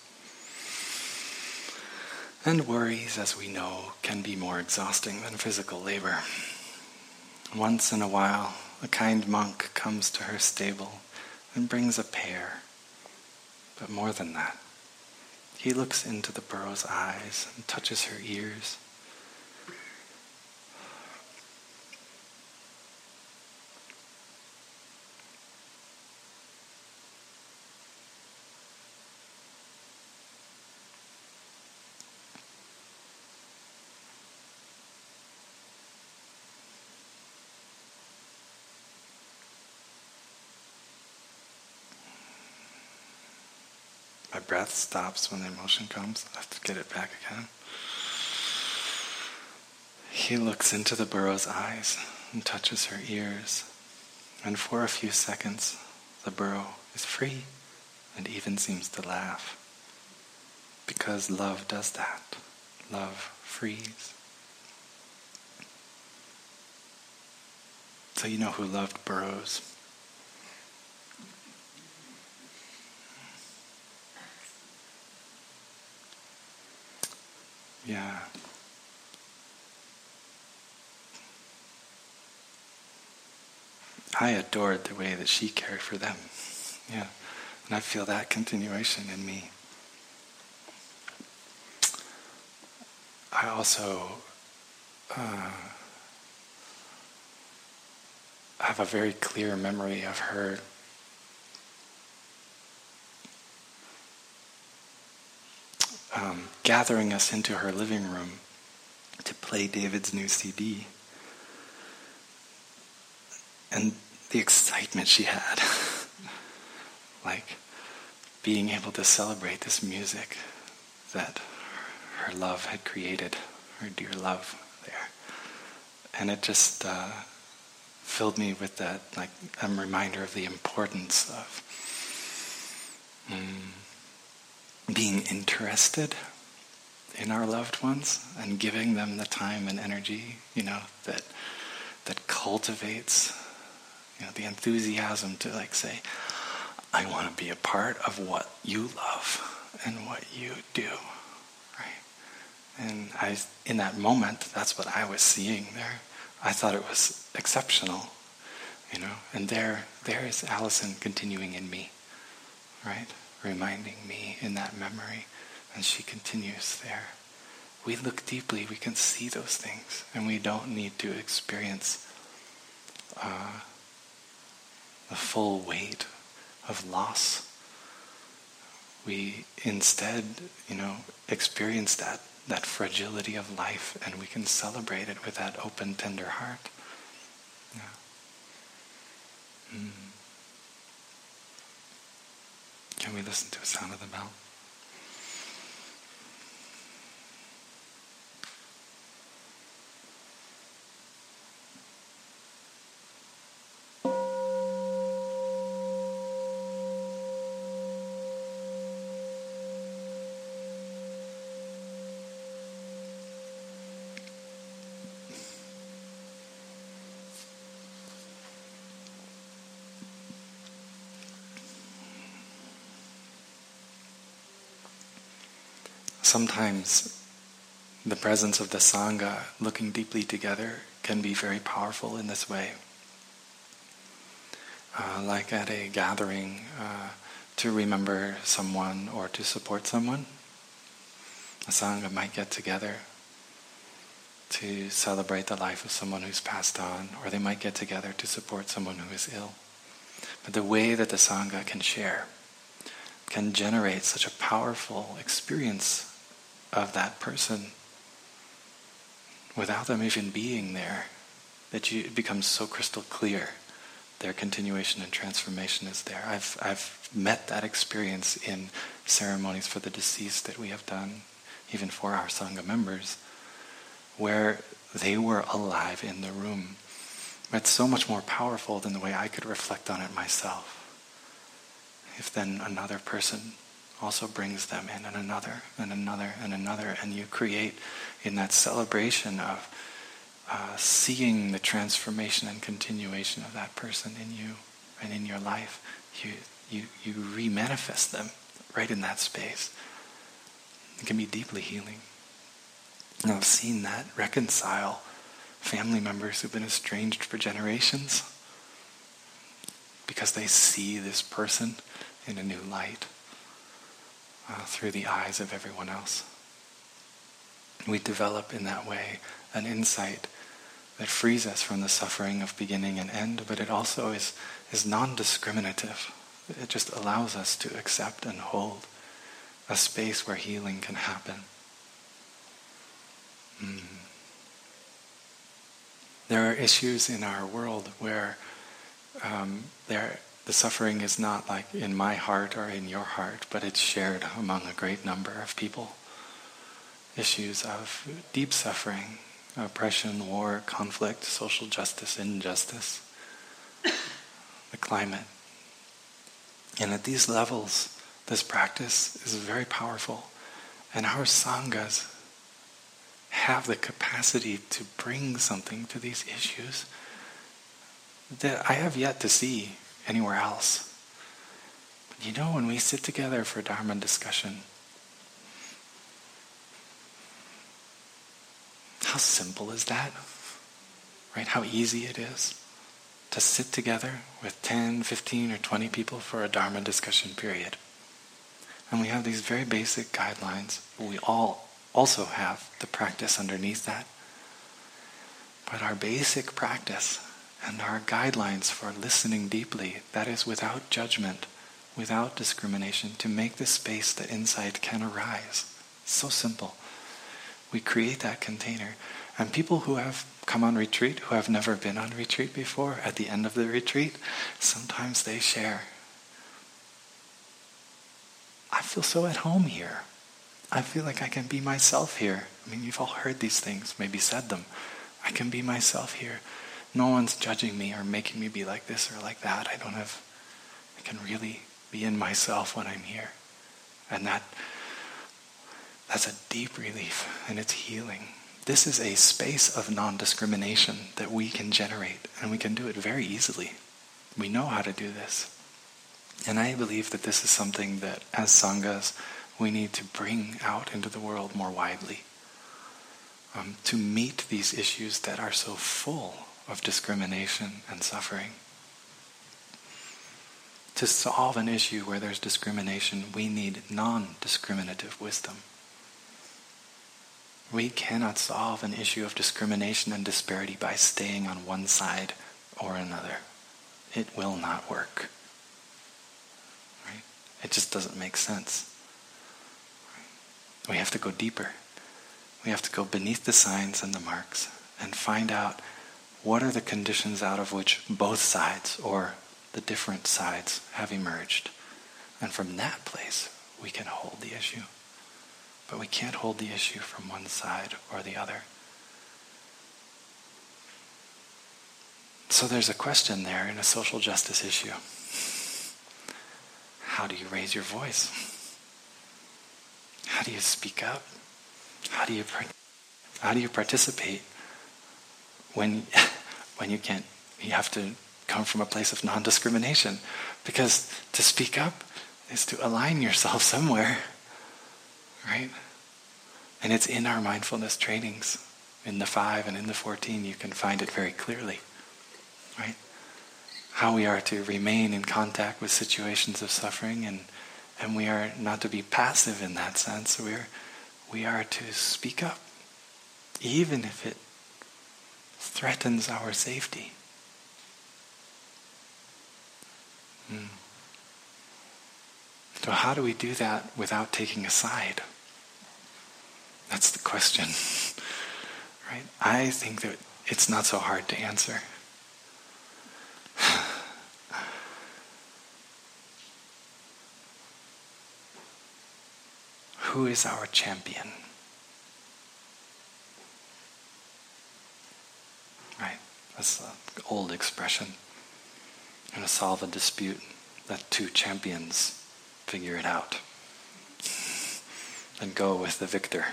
And worries, as we know, can be more exhausting than physical labor. Once in a while, a kind monk comes to her stable and brings a pear. But more than that, he looks into the burro's eyes and touches her ears breath stops when the emotion comes. I have to get it back again. He looks into the burro's eyes and touches her ears. And for a few seconds, the burro is free and even seems to laugh. Because love does that. Love frees. So you know who loved burros. Yeah. I adored the way that she cared for them. Yeah. And I feel that continuation in me. I also uh, have a very clear memory of her um, gathering us into her living room to play David's new CD. And the excitement she had, like being able to celebrate this music that her love had created, her dear love there. And it just uh, filled me with that, like, a reminder of the importance of um, being interested in our loved ones and giving them the time and energy, you know, that that cultivates, you know, the enthusiasm to like say, I want to be a part of what you love and what you do, right? And I, in that moment, that's what I was seeing there. I thought it was exceptional, you know. And there, there is Allison continuing in me, right? Reminding me in that memory. And she continues there. We look deeply, we can see those things, and we don't need to experience uh, the full weight of loss. We instead, you know, experience that, that fragility of life, and we can celebrate it with that open, tender heart. Yeah. Mm. Can we listen to the sound of the bell? Sometimes the presence of the Sangha, looking deeply together, can be very powerful in this way. Uh, like at a gathering uh, to remember someone or to support someone, a Sangha might get together to celebrate the life of someone who's passed on, or they might get together to support someone who is ill. But the way that the Sangha can share can generate such a powerful experience of that person without them even being there, that you, it becomes so crystal clear their continuation and transformation is there. I've, I've met that experience in ceremonies for the deceased that we have done, even for our Sangha members, where they were alive in the room. It's so much more powerful than the way I could reflect on it myself. If then another person also brings them in, and another, and another, and another, and you create in that celebration of uh, seeing the transformation and continuation of that person in you and in your life. You, you, you remanifest them right in that space. It can be deeply healing. And I've seen that reconcile family members who've been estranged for generations because they see this person in a new light uh, through the eyes of everyone else. We develop in that way an insight that frees us from the suffering of beginning and end, but it also is, is non-discriminative. It just allows us to accept and hold a space where healing can happen. Mm. There are issues in our world where um, there the suffering is not like in my heart or in your heart, but it's shared among a great number of people. Issues of deep suffering, oppression, war, conflict, social justice, injustice, the climate. And at these levels, this practice is very powerful. And our sanghas have the capacity to bring something to these issues that I have yet to see anywhere else. But you know, when we sit together for a Dharma discussion, how simple is that? Right? How easy it is to sit together with 10, 15, or 20 people for a Dharma discussion period. And we have these very basic guidelines, we all also have the practice underneath that. But our basic practice and our guidelines for listening deeply, that is without judgment, without discrimination, to make the space that insight can arise. So simple. We create that container. And people who have come on retreat, who have never been on retreat before, at the end of the retreat, sometimes they share. I feel so at home here. I feel like I can be myself here. I mean, you've all heard these things, maybe said them. I can be myself here. No one's judging me or making me be like this or like that. I don't have, I can really be in myself when I'm here. And that, that's a deep relief and it's healing. This is a space of non-discrimination that we can generate and we can do it very easily. We know how to do this. And I believe that this is something that as sanghas we need to bring out into the world more widely. Um, to meet these issues that are so full of discrimination and suffering. To solve an issue where there's discrimination, we need non discriminative wisdom. We cannot solve an issue of discrimination and disparity by staying on one side or another. It will not work. Right? It just doesn't make sense. We have to go deeper. We have to go beneath the signs and the marks and find out what are the conditions out of which both sides or the different sides have emerged. And from that place, we can hold the issue. But we can't hold the issue from one side or the other. So there's a question there in a social justice issue. How do you raise your voice? How do you speak up? How do you how do you participate when when you can't you have to come from a place of non-discrimination. Because to speak up is to align yourself somewhere right? And it's in our mindfulness trainings in the 5 and in the 14 you can find it very clearly right? How we are to remain in contact with situations of suffering and and we are not to be passive in that sense. We're we are to speak up even if it threatens our safety. Hmm. So, how do we do that without taking a side? That's the question. right? I think that it's not so hard to answer. Who is our champion? That's an old expression. To solve a dispute. Let two champions figure it out. And go with the victor.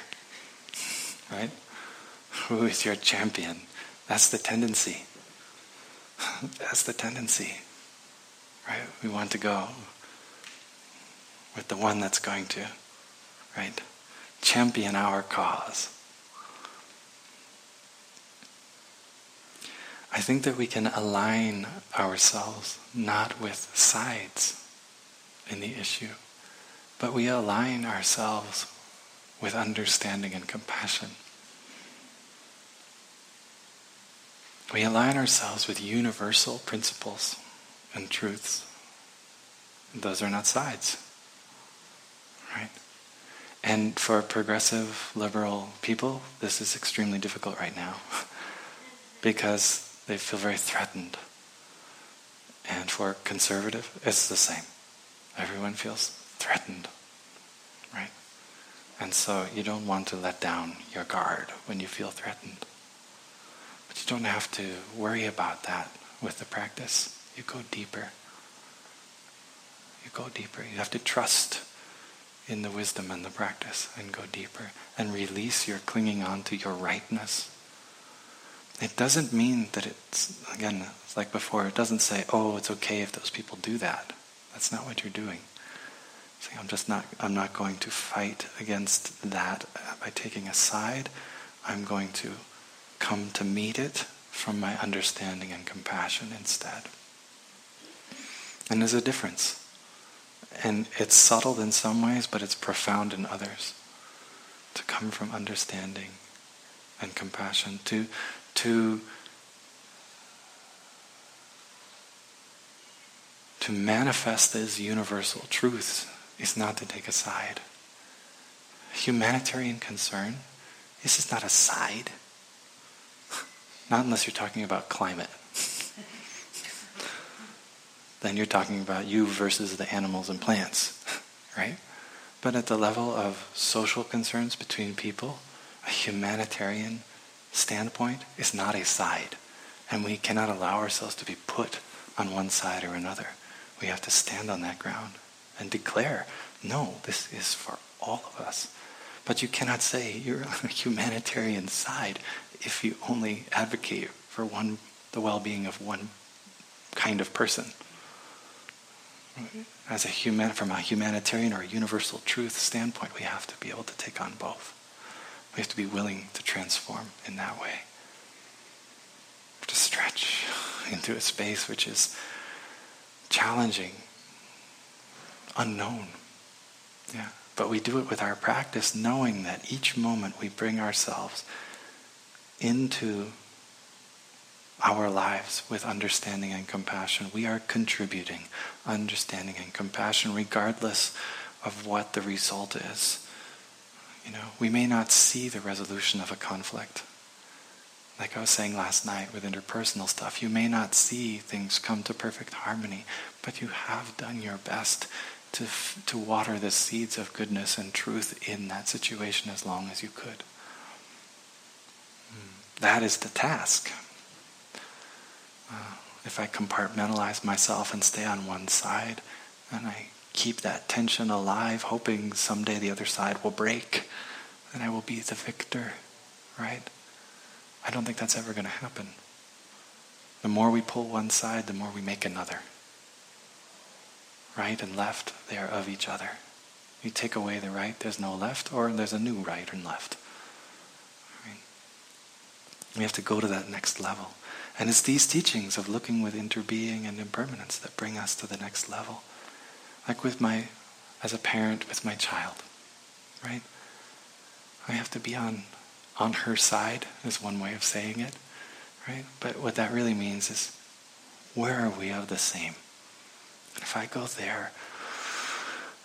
Right? Who is your champion? That's the tendency. That's the tendency. Right? We want to go with the one that's going to, right, champion our cause. I think that we can align ourselves not with sides in the issue, but we align ourselves with understanding and compassion. We align ourselves with universal principles and truths. Those are not sides. Right? And for progressive liberal people, this is extremely difficult right now because they feel very threatened. And for conservative, it's the same. Everyone feels threatened, right? And so you don't want to let down your guard when you feel threatened. But you don't have to worry about that with the practice. You go deeper. You go deeper. You have to trust in the wisdom and the practice and go deeper and release your clinging on to your rightness. It doesn't mean that it's, again, like before, it doesn't say, oh, it's okay if those people do that. That's not what you're doing. Saying, I'm just not, I'm not going to fight against that by taking a side. I'm going to come to meet it from my understanding and compassion instead. And there's a difference. And it's subtle in some ways, but it's profound in others. To come from understanding and compassion, to, to, to manifest as universal truths is not to take a side. Humanitarian concern this is not a side. Not unless you're talking about climate then you're talking about you versus the animals and plants, right? But at the level of social concerns between people, a humanitarian standpoint is not a side. And we cannot allow ourselves to be put on one side or another. We have to stand on that ground and declare, no, this is for all of us. But you cannot say you're on a humanitarian side if you only advocate for one, the well-being of one kind of person as a human, from a humanitarian or universal truth standpoint, we have to be able to take on both. We have to be willing to transform in that way. To stretch into a space which is challenging, unknown. Yeah. But we do it with our practice, knowing that each moment we bring ourselves into our lives with understanding and compassion. We are contributing understanding and compassion regardless of what the result is. You know, we may not see the resolution of a conflict. Like I was saying last night with interpersonal stuff, you may not see things come to perfect harmony, but you have done your best to, to water the seeds of goodness and truth in that situation as long as you could. Hmm. That is the task. Uh, if I compartmentalize myself and stay on one side, and I keep that tension alive, hoping someday the other side will break, and I will be the victor, right? I don't think that's ever going to happen. The more we pull one side, the more we make another. Right and left, they are of each other. You take away the right, there's no left, or there's a new right and left. Right? We have to go to that next level. And it's these teachings of looking with interbeing and impermanence that bring us to the next level. Like with my, as a parent with my child, right? I have to be on, on her side, is one way of saying it, right? But what that really means is, where are we of the same? And if I go there,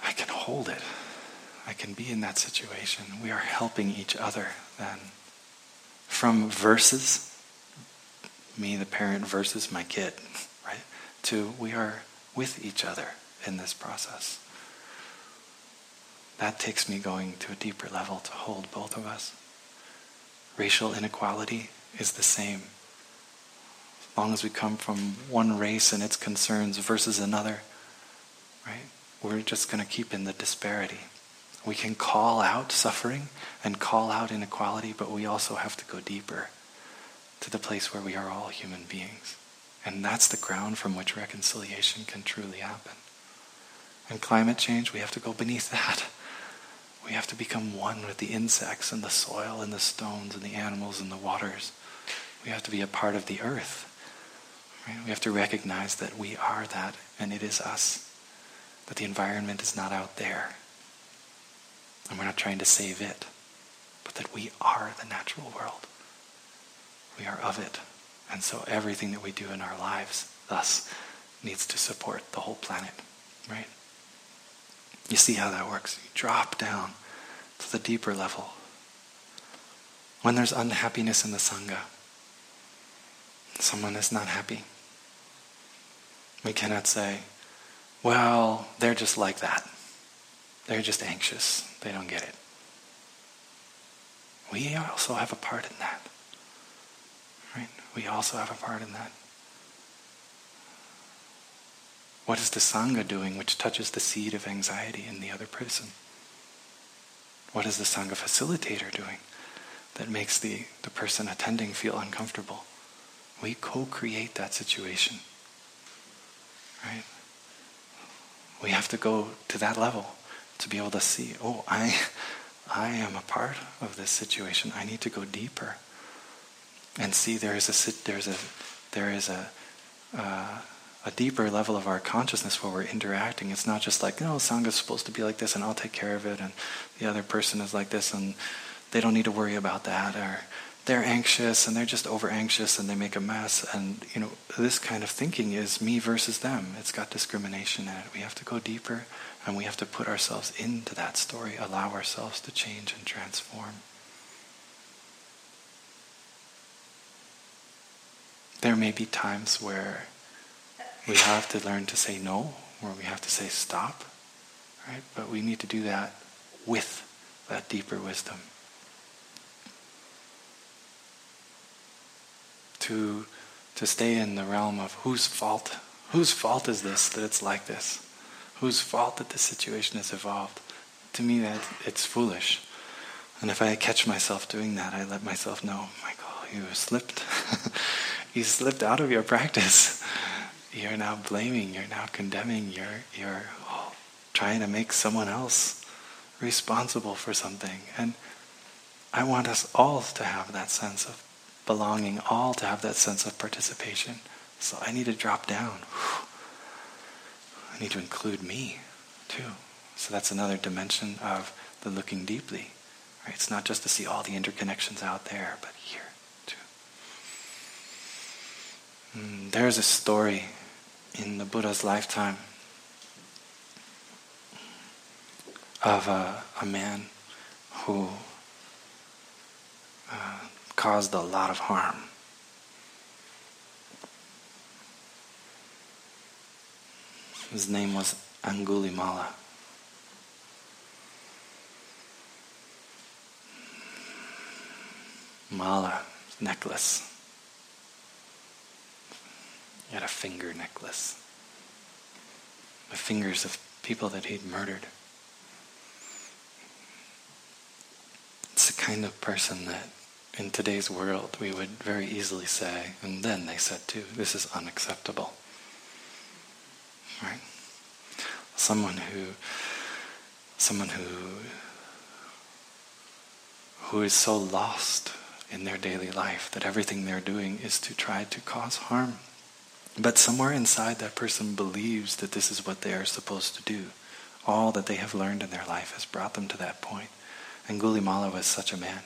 I can hold it. I can be in that situation. We are helping each other then. From verses me, the parent, versus my kid, right? To we are with each other in this process. That takes me going to a deeper level to hold both of us. Racial inequality is the same. As long as we come from one race and its concerns versus another, right? We're just going to keep in the disparity. We can call out suffering and call out inequality, but we also have to go deeper to the place where we are all human beings. And that's the ground from which reconciliation can truly happen. And climate change, we have to go beneath that. We have to become one with the insects and the soil and the stones and the animals and the waters. We have to be a part of the earth. Right? We have to recognize that we are that and it is us. That the environment is not out there. And we're not trying to save it. But that we are the natural world. We are of it. And so everything that we do in our lives thus needs to support the whole planet, right? You see how that works. You drop down to the deeper level. When there's unhappiness in the Sangha, someone is not happy. We cannot say, well, they're just like that. They're just anxious. They don't get it. We also have a part in that. Right? We also have a part in that. What is the Sangha doing which touches the seed of anxiety in the other person? What is the Sangha facilitator doing that makes the, the person attending feel uncomfortable? We co-create that situation. Right? We have to go to that level to be able to see, oh, I, I am a part of this situation. I need to go deeper and see there is a there's a there is a uh, a deeper level of our consciousness where we're interacting. It's not just like, no, Sangha is supposed to be like this and I'll take care of it, and the other person is like this and they don't need to worry about that, or they're anxious and they're just over anxious and they make a mess. And, you know, this kind of thinking is me versus them. It's got discrimination in it. We have to go deeper and we have to put ourselves into that story, allow ourselves to change and transform. There may be times where we have to learn to say no, or we have to say stop, right? But we need to do that with that deeper wisdom. To, to stay in the realm of whose fault, whose fault is this that it's like this? Whose fault that this situation has evolved? To me, that it's foolish. And if I catch myself doing that, I let myself know, Michael, you slipped. you slipped out of your practice you're now blaming, you're now condemning, you're, you're oh, trying to make someone else responsible for something. And I want us all to have that sense of belonging, all to have that sense of participation. So I need to drop down. I need to include me too. So that's another dimension of the looking deeply. Right? It's not just to see all the interconnections out there, but here too. Mm, there's a story in the Buddha's lifetime of a, a man who uh, caused a lot of harm. His name was Angulimala. Mala, necklace. Had a finger necklace. The fingers of people that he'd murdered. It's the kind of person that in today's world we would very easily say, and then they said too, this is unacceptable. Right? Someone who someone who who is so lost in their daily life that everything they're doing is to try to cause harm but somewhere inside, that person believes that this is what they are supposed to do. All that they have learned in their life has brought them to that point. Angulimala was such a man.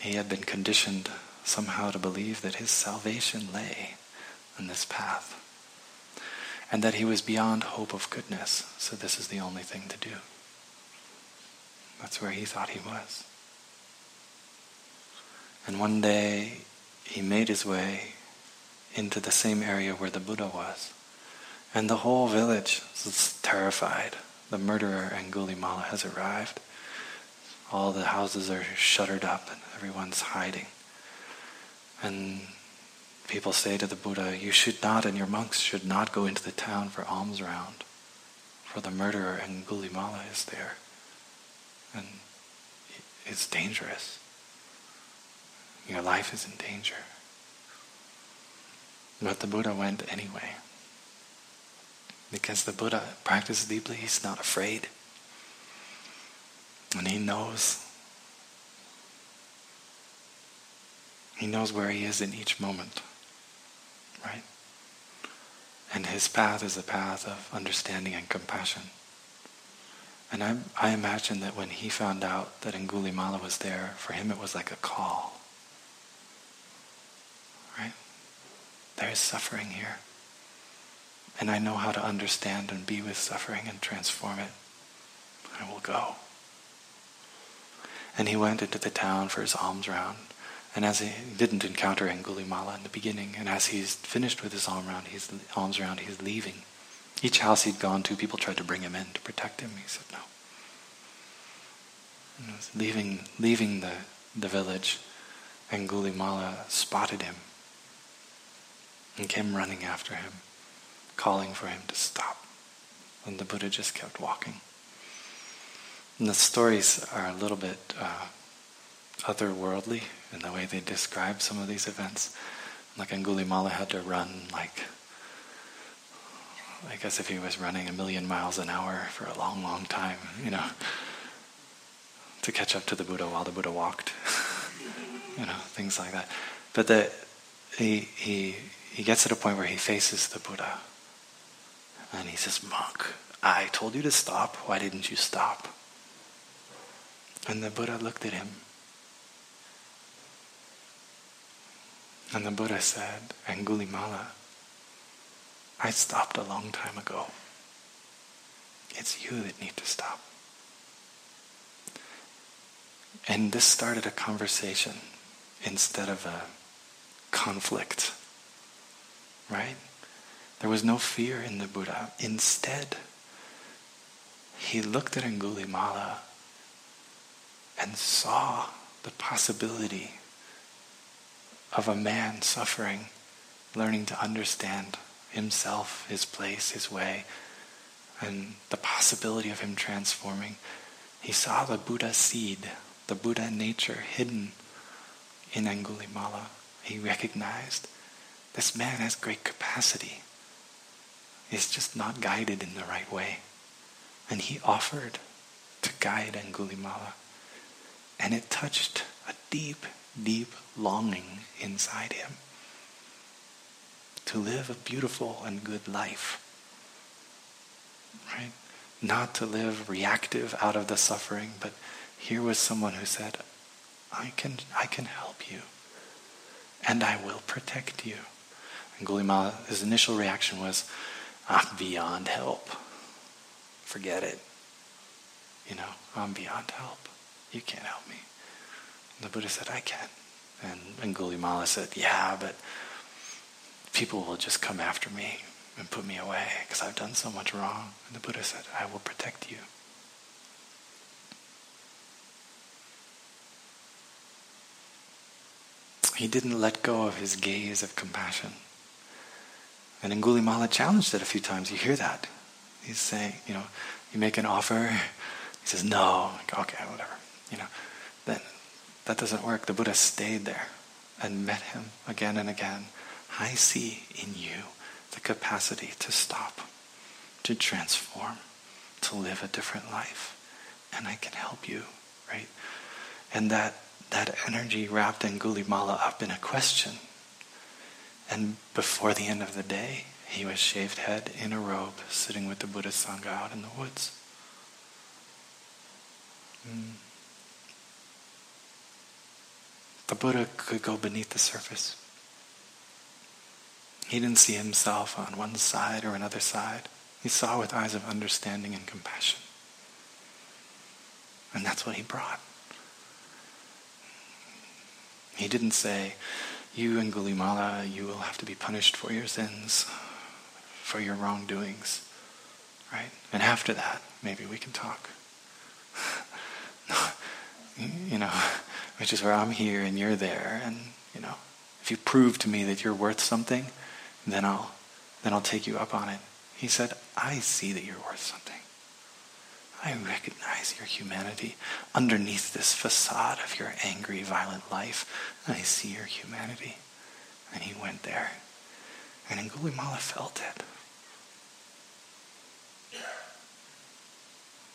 He had been conditioned somehow to believe that his salvation lay in this path. And that he was beyond hope of goodness, so this is the only thing to do. That's where he thought he was. And one day he made his way into the same area where the Buddha was. And the whole village is terrified. The murderer Angulimala has arrived. All the houses are shuttered up and everyone's hiding. And people say to the Buddha, you should not and your monks should not go into the town for alms round. For the murderer Angulimala is there. And it's dangerous. Your life is in danger. But the Buddha went anyway. Because the Buddha practices deeply, he's not afraid. And he knows. He knows where he is in each moment. Right? And his path is a path of understanding and compassion. And I, I imagine that when he found out that Angulimala was there, for him it was like a call. There is suffering here. And I know how to understand and be with suffering and transform it. I will go. And he went into the town for his alms round. And as he didn't encounter Angulimala in the beginning, and as he's finished with his alms round, he's, alms round, he's leaving. Each house he'd gone to, people tried to bring him in to protect him. He said no. And was leaving, leaving the, the village, Angulimala spotted him and came running after him, calling for him to stop. And the Buddha just kept walking. And the stories are a little bit uh, otherworldly in the way they describe some of these events. Like Angulimala had to run like, I guess if he was running a million miles an hour for a long, long time, you know, to catch up to the Buddha while the Buddha walked. you know, things like that. But the, he, he, he gets to the point where he faces the Buddha. And he says, Monk, I told you to stop. Why didn't you stop? And the Buddha looked at him. And the Buddha said, Angulimala, I stopped a long time ago. It's you that need to stop. And this started a conversation instead of a conflict. Right? There was no fear in the Buddha. Instead, he looked at Angulimala and saw the possibility of a man suffering, learning to understand himself, his place, his way, and the possibility of him transforming. He saw the Buddha seed, the Buddha nature hidden in Angulimala. He recognized this man has great capacity. He's just not guided in the right way. And he offered to guide Angulimala. And it touched a deep, deep longing inside him to live a beautiful and good life. Right? Not to live reactive out of the suffering, but here was someone who said, I can, I can help you, and I will protect you. And his initial reaction was, I'm beyond help. Forget it. You know, I'm beyond help. You can't help me. And the Buddha said, I can. And Angulimala said, yeah, but people will just come after me and put me away because I've done so much wrong. And the Buddha said, I will protect you. He didn't let go of his gaze of compassion. And Angulimala challenged it a few times. You hear that. He's saying, you know, you make an offer. He says, no. Like, okay, whatever. You know, then that doesn't work. The Buddha stayed there and met him again and again. I see in you the capacity to stop, to transform, to live a different life. And I can help you, right? And that, that energy wrapped Angulimala up in a question and before the end of the day, he was shaved head in a robe, sitting with the Buddha Sangha out in the woods. Mm. The Buddha could go beneath the surface. He didn't see himself on one side or another side. He saw with eyes of understanding and compassion. And that's what he brought. He didn't say, you Angulimala, you will have to be punished for your sins, for your wrongdoings. Right? And after that, maybe we can talk. you know, which is where I'm here and you're there. And, you know, if you prove to me that you're worth something, then I'll, then I'll take you up on it. He said, I see that you're worth something. I recognize your humanity. Underneath this facade of your angry, violent life, I see your humanity. And he went there. And Angulimala felt it.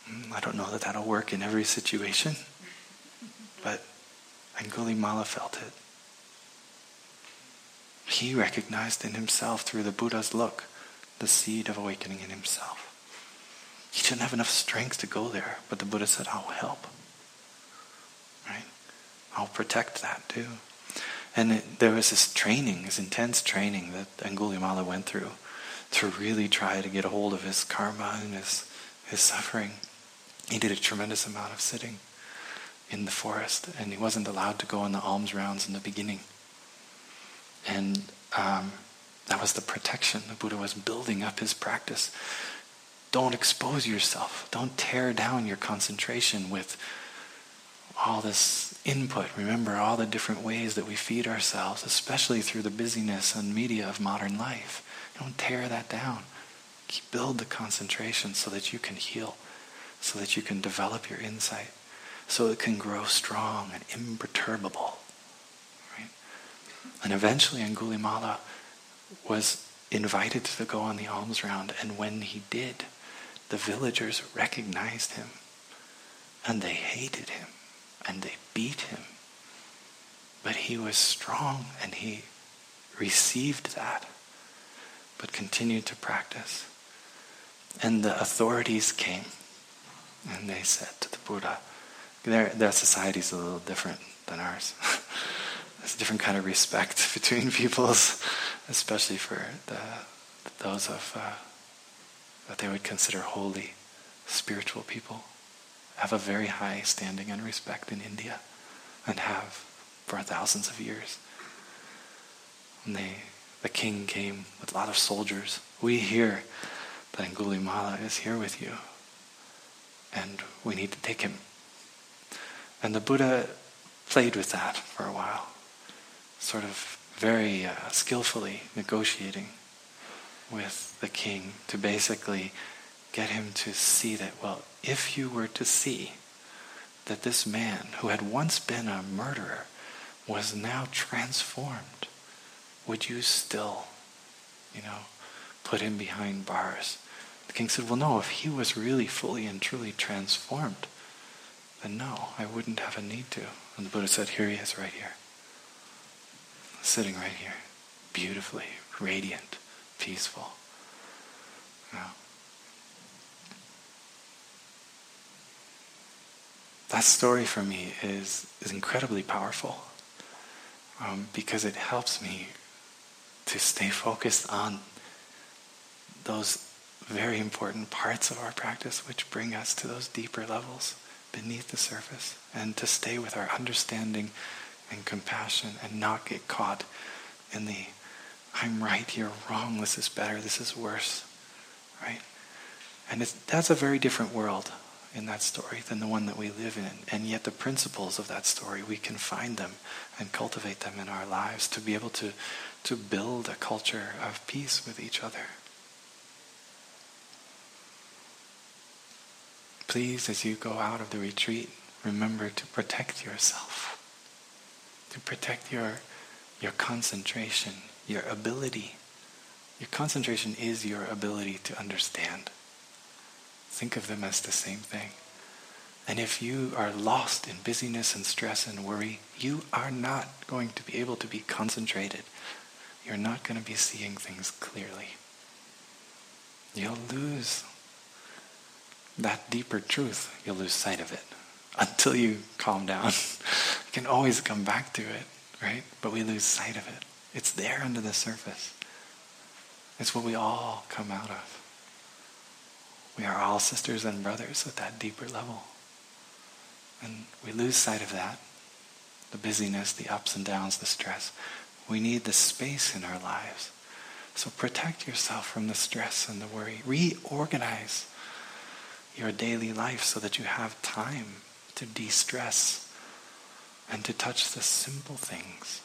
Hmm, I don't know that that'll work in every situation, but Angulimala felt it. He recognized in himself through the Buddha's look the seed of awakening in himself. He didn't have enough strength to go there, but the Buddha said, I'll help. Right? I'll protect that too. And it, there was this training, this intense training that Angulimala went through to really try to get a hold of his karma and his, his suffering. He did a tremendous amount of sitting. in the forest, and he wasn't allowed to go on the alms rounds in the beginning. And um, that was the protection. The Buddha was building up his practice. Don't expose yourself. Don't tear down your concentration with all this input. Remember all the different ways that we feed ourselves, especially through the busyness and media of modern life. Don't tear that down. Build the concentration so that you can heal, so that you can develop your insight, so it can grow strong and imperturbable. Right? And eventually Angulimala was invited to go on the alms round, and when he did, the villagers recognized him, and they hated him, and they beat him. But he was strong, and he received that, but continued to practice. And the authorities came, and they said to the Buddha, their, their society is a little different than ours. There's a different kind of respect between peoples, especially for the, those of uh, that they would consider holy, spiritual people. Have a very high standing and respect in India, and have for thousands of years. And they, the king came with a lot of soldiers. We hear that Angulimala is here with you, and we need to take him. And the Buddha played with that for a while sort of very uh, skillfully negotiating with the king to basically get him to see that, well, if you were to see that this man who had once been a murderer was now transformed, would you still, you know, put him behind bars? The king said, well, no, if he was really fully and truly transformed, then no, I wouldn't have a need to. And the Buddha said, here he is right here sitting right here, beautifully, radiant, peaceful. That story for me is, is incredibly powerful um, because it helps me to stay focused on those very important parts of our practice which bring us to those deeper levels beneath the surface and to stay with our understanding and compassion and not get caught in the I'm right, you're wrong, this is better, this is worse. Right? And that's a very different world in that story than the one that we live in. And yet the principles of that story, we can find them and cultivate them in our lives to be able to, to build a culture of peace with each other. Please, as you go out of the retreat, remember to protect yourself to protect your, your concentration, your ability. Your concentration is your ability to understand. Think of them as the same thing. And if you are lost in busyness and stress and worry, you are not going to be able to be concentrated. You're not going to be seeing things clearly. You'll lose that deeper truth. You'll lose sight of it until you calm down. you can always come back to it, right? But we lose sight of it. It's there under the surface. It's what we all come out of. We are all sisters and brothers at that deeper level. And we lose sight of that. The busyness, the ups and downs, the stress. We need the space in our lives. So protect yourself from the stress and the worry. Reorganize your daily life so that you have time to de-stress and to touch the simple things.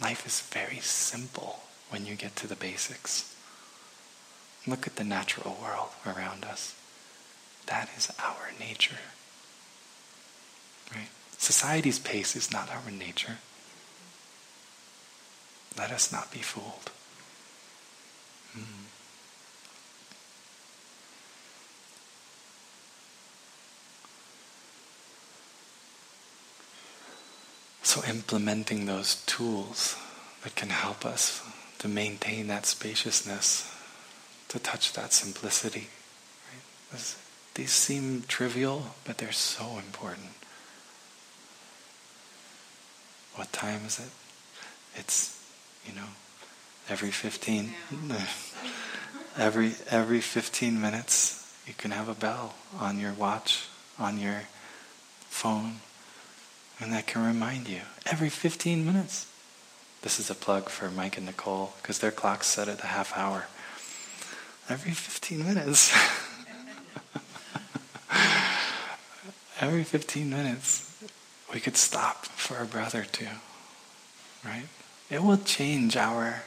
Life is very simple when you get to the basics. Look at the natural world around us. That is our nature. Right? Society's pace is not our nature. Let us not be fooled. Mm. So implementing those tools that can help us to maintain that spaciousness, to touch that simplicity. Right? These seem trivial, but they're so important. What time is it? It's, you know, every 15, every, every 15 minutes you can have a bell on your watch, on your phone And that can remind you every 15 minutes. This is a plug for Mike and Nicole because their clock's set at the half hour. Every 15 minutes. every 15 minutes, we could stop for a breath or two. Right? It will change our,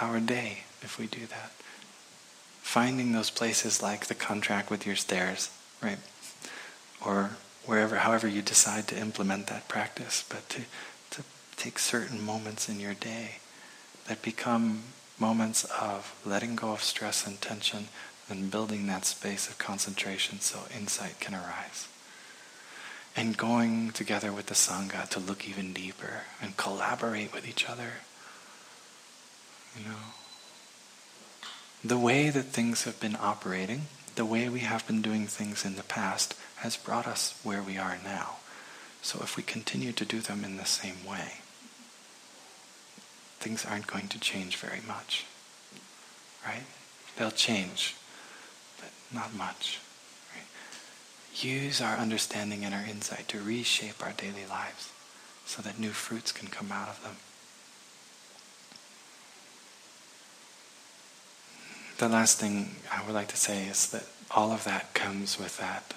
our day if we do that. Finding those places like the contract with your stairs, right? Or wherever, however you decide to implement that practice, but to, to take certain moments in your day that become moments of letting go of stress and tension and building that space of concentration so insight can arise. And going together with the Sangha to look even deeper and collaborate with each other. You know, the way that things have been operating, the way we have been doing things in the past, has brought us where we are now. So if we continue to do them in the same way, things aren't going to change very much. Right? They'll change, but not much. Right? Use our understanding and our insight to reshape our daily lives so that new fruits can come out of them. The last thing I would like to say is that all of that comes with that.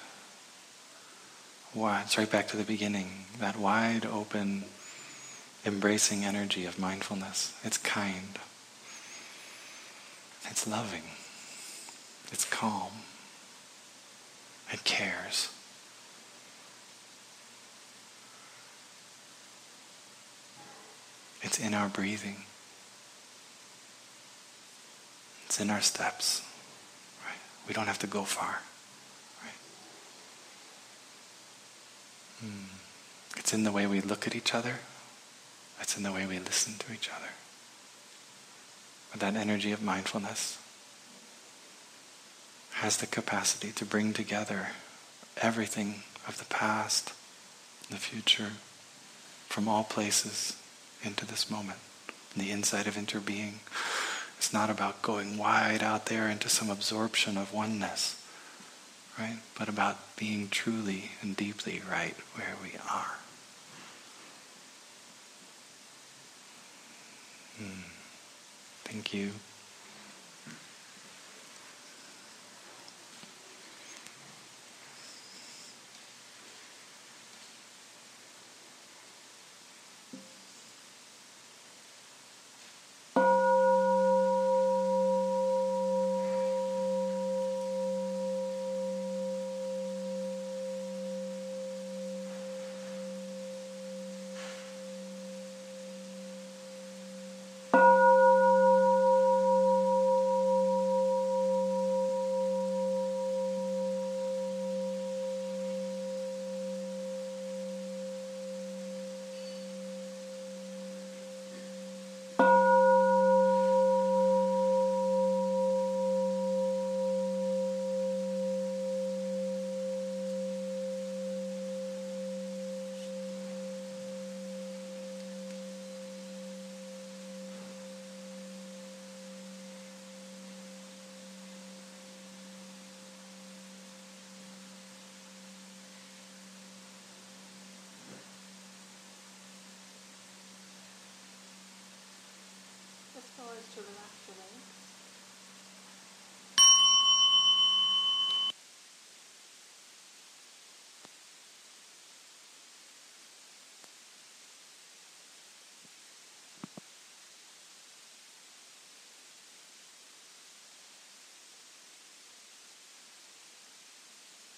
It's right back to the beginning, that wide open, embracing energy of mindfulness. It's kind. It's loving. It's calm. It cares. It's in our breathing. It's in our steps. Right? We don't have to go far. Right? Hmm. It's in the way we look at each other. It's in the way we listen to each other. But that energy of mindfulness has the capacity to bring together everything of the past, the future, from all places into this moment, the inside of interbeing. It's not about going wide out there into some absorption of oneness, right? But about being truly and deeply right where we are. Hmm. Thank you.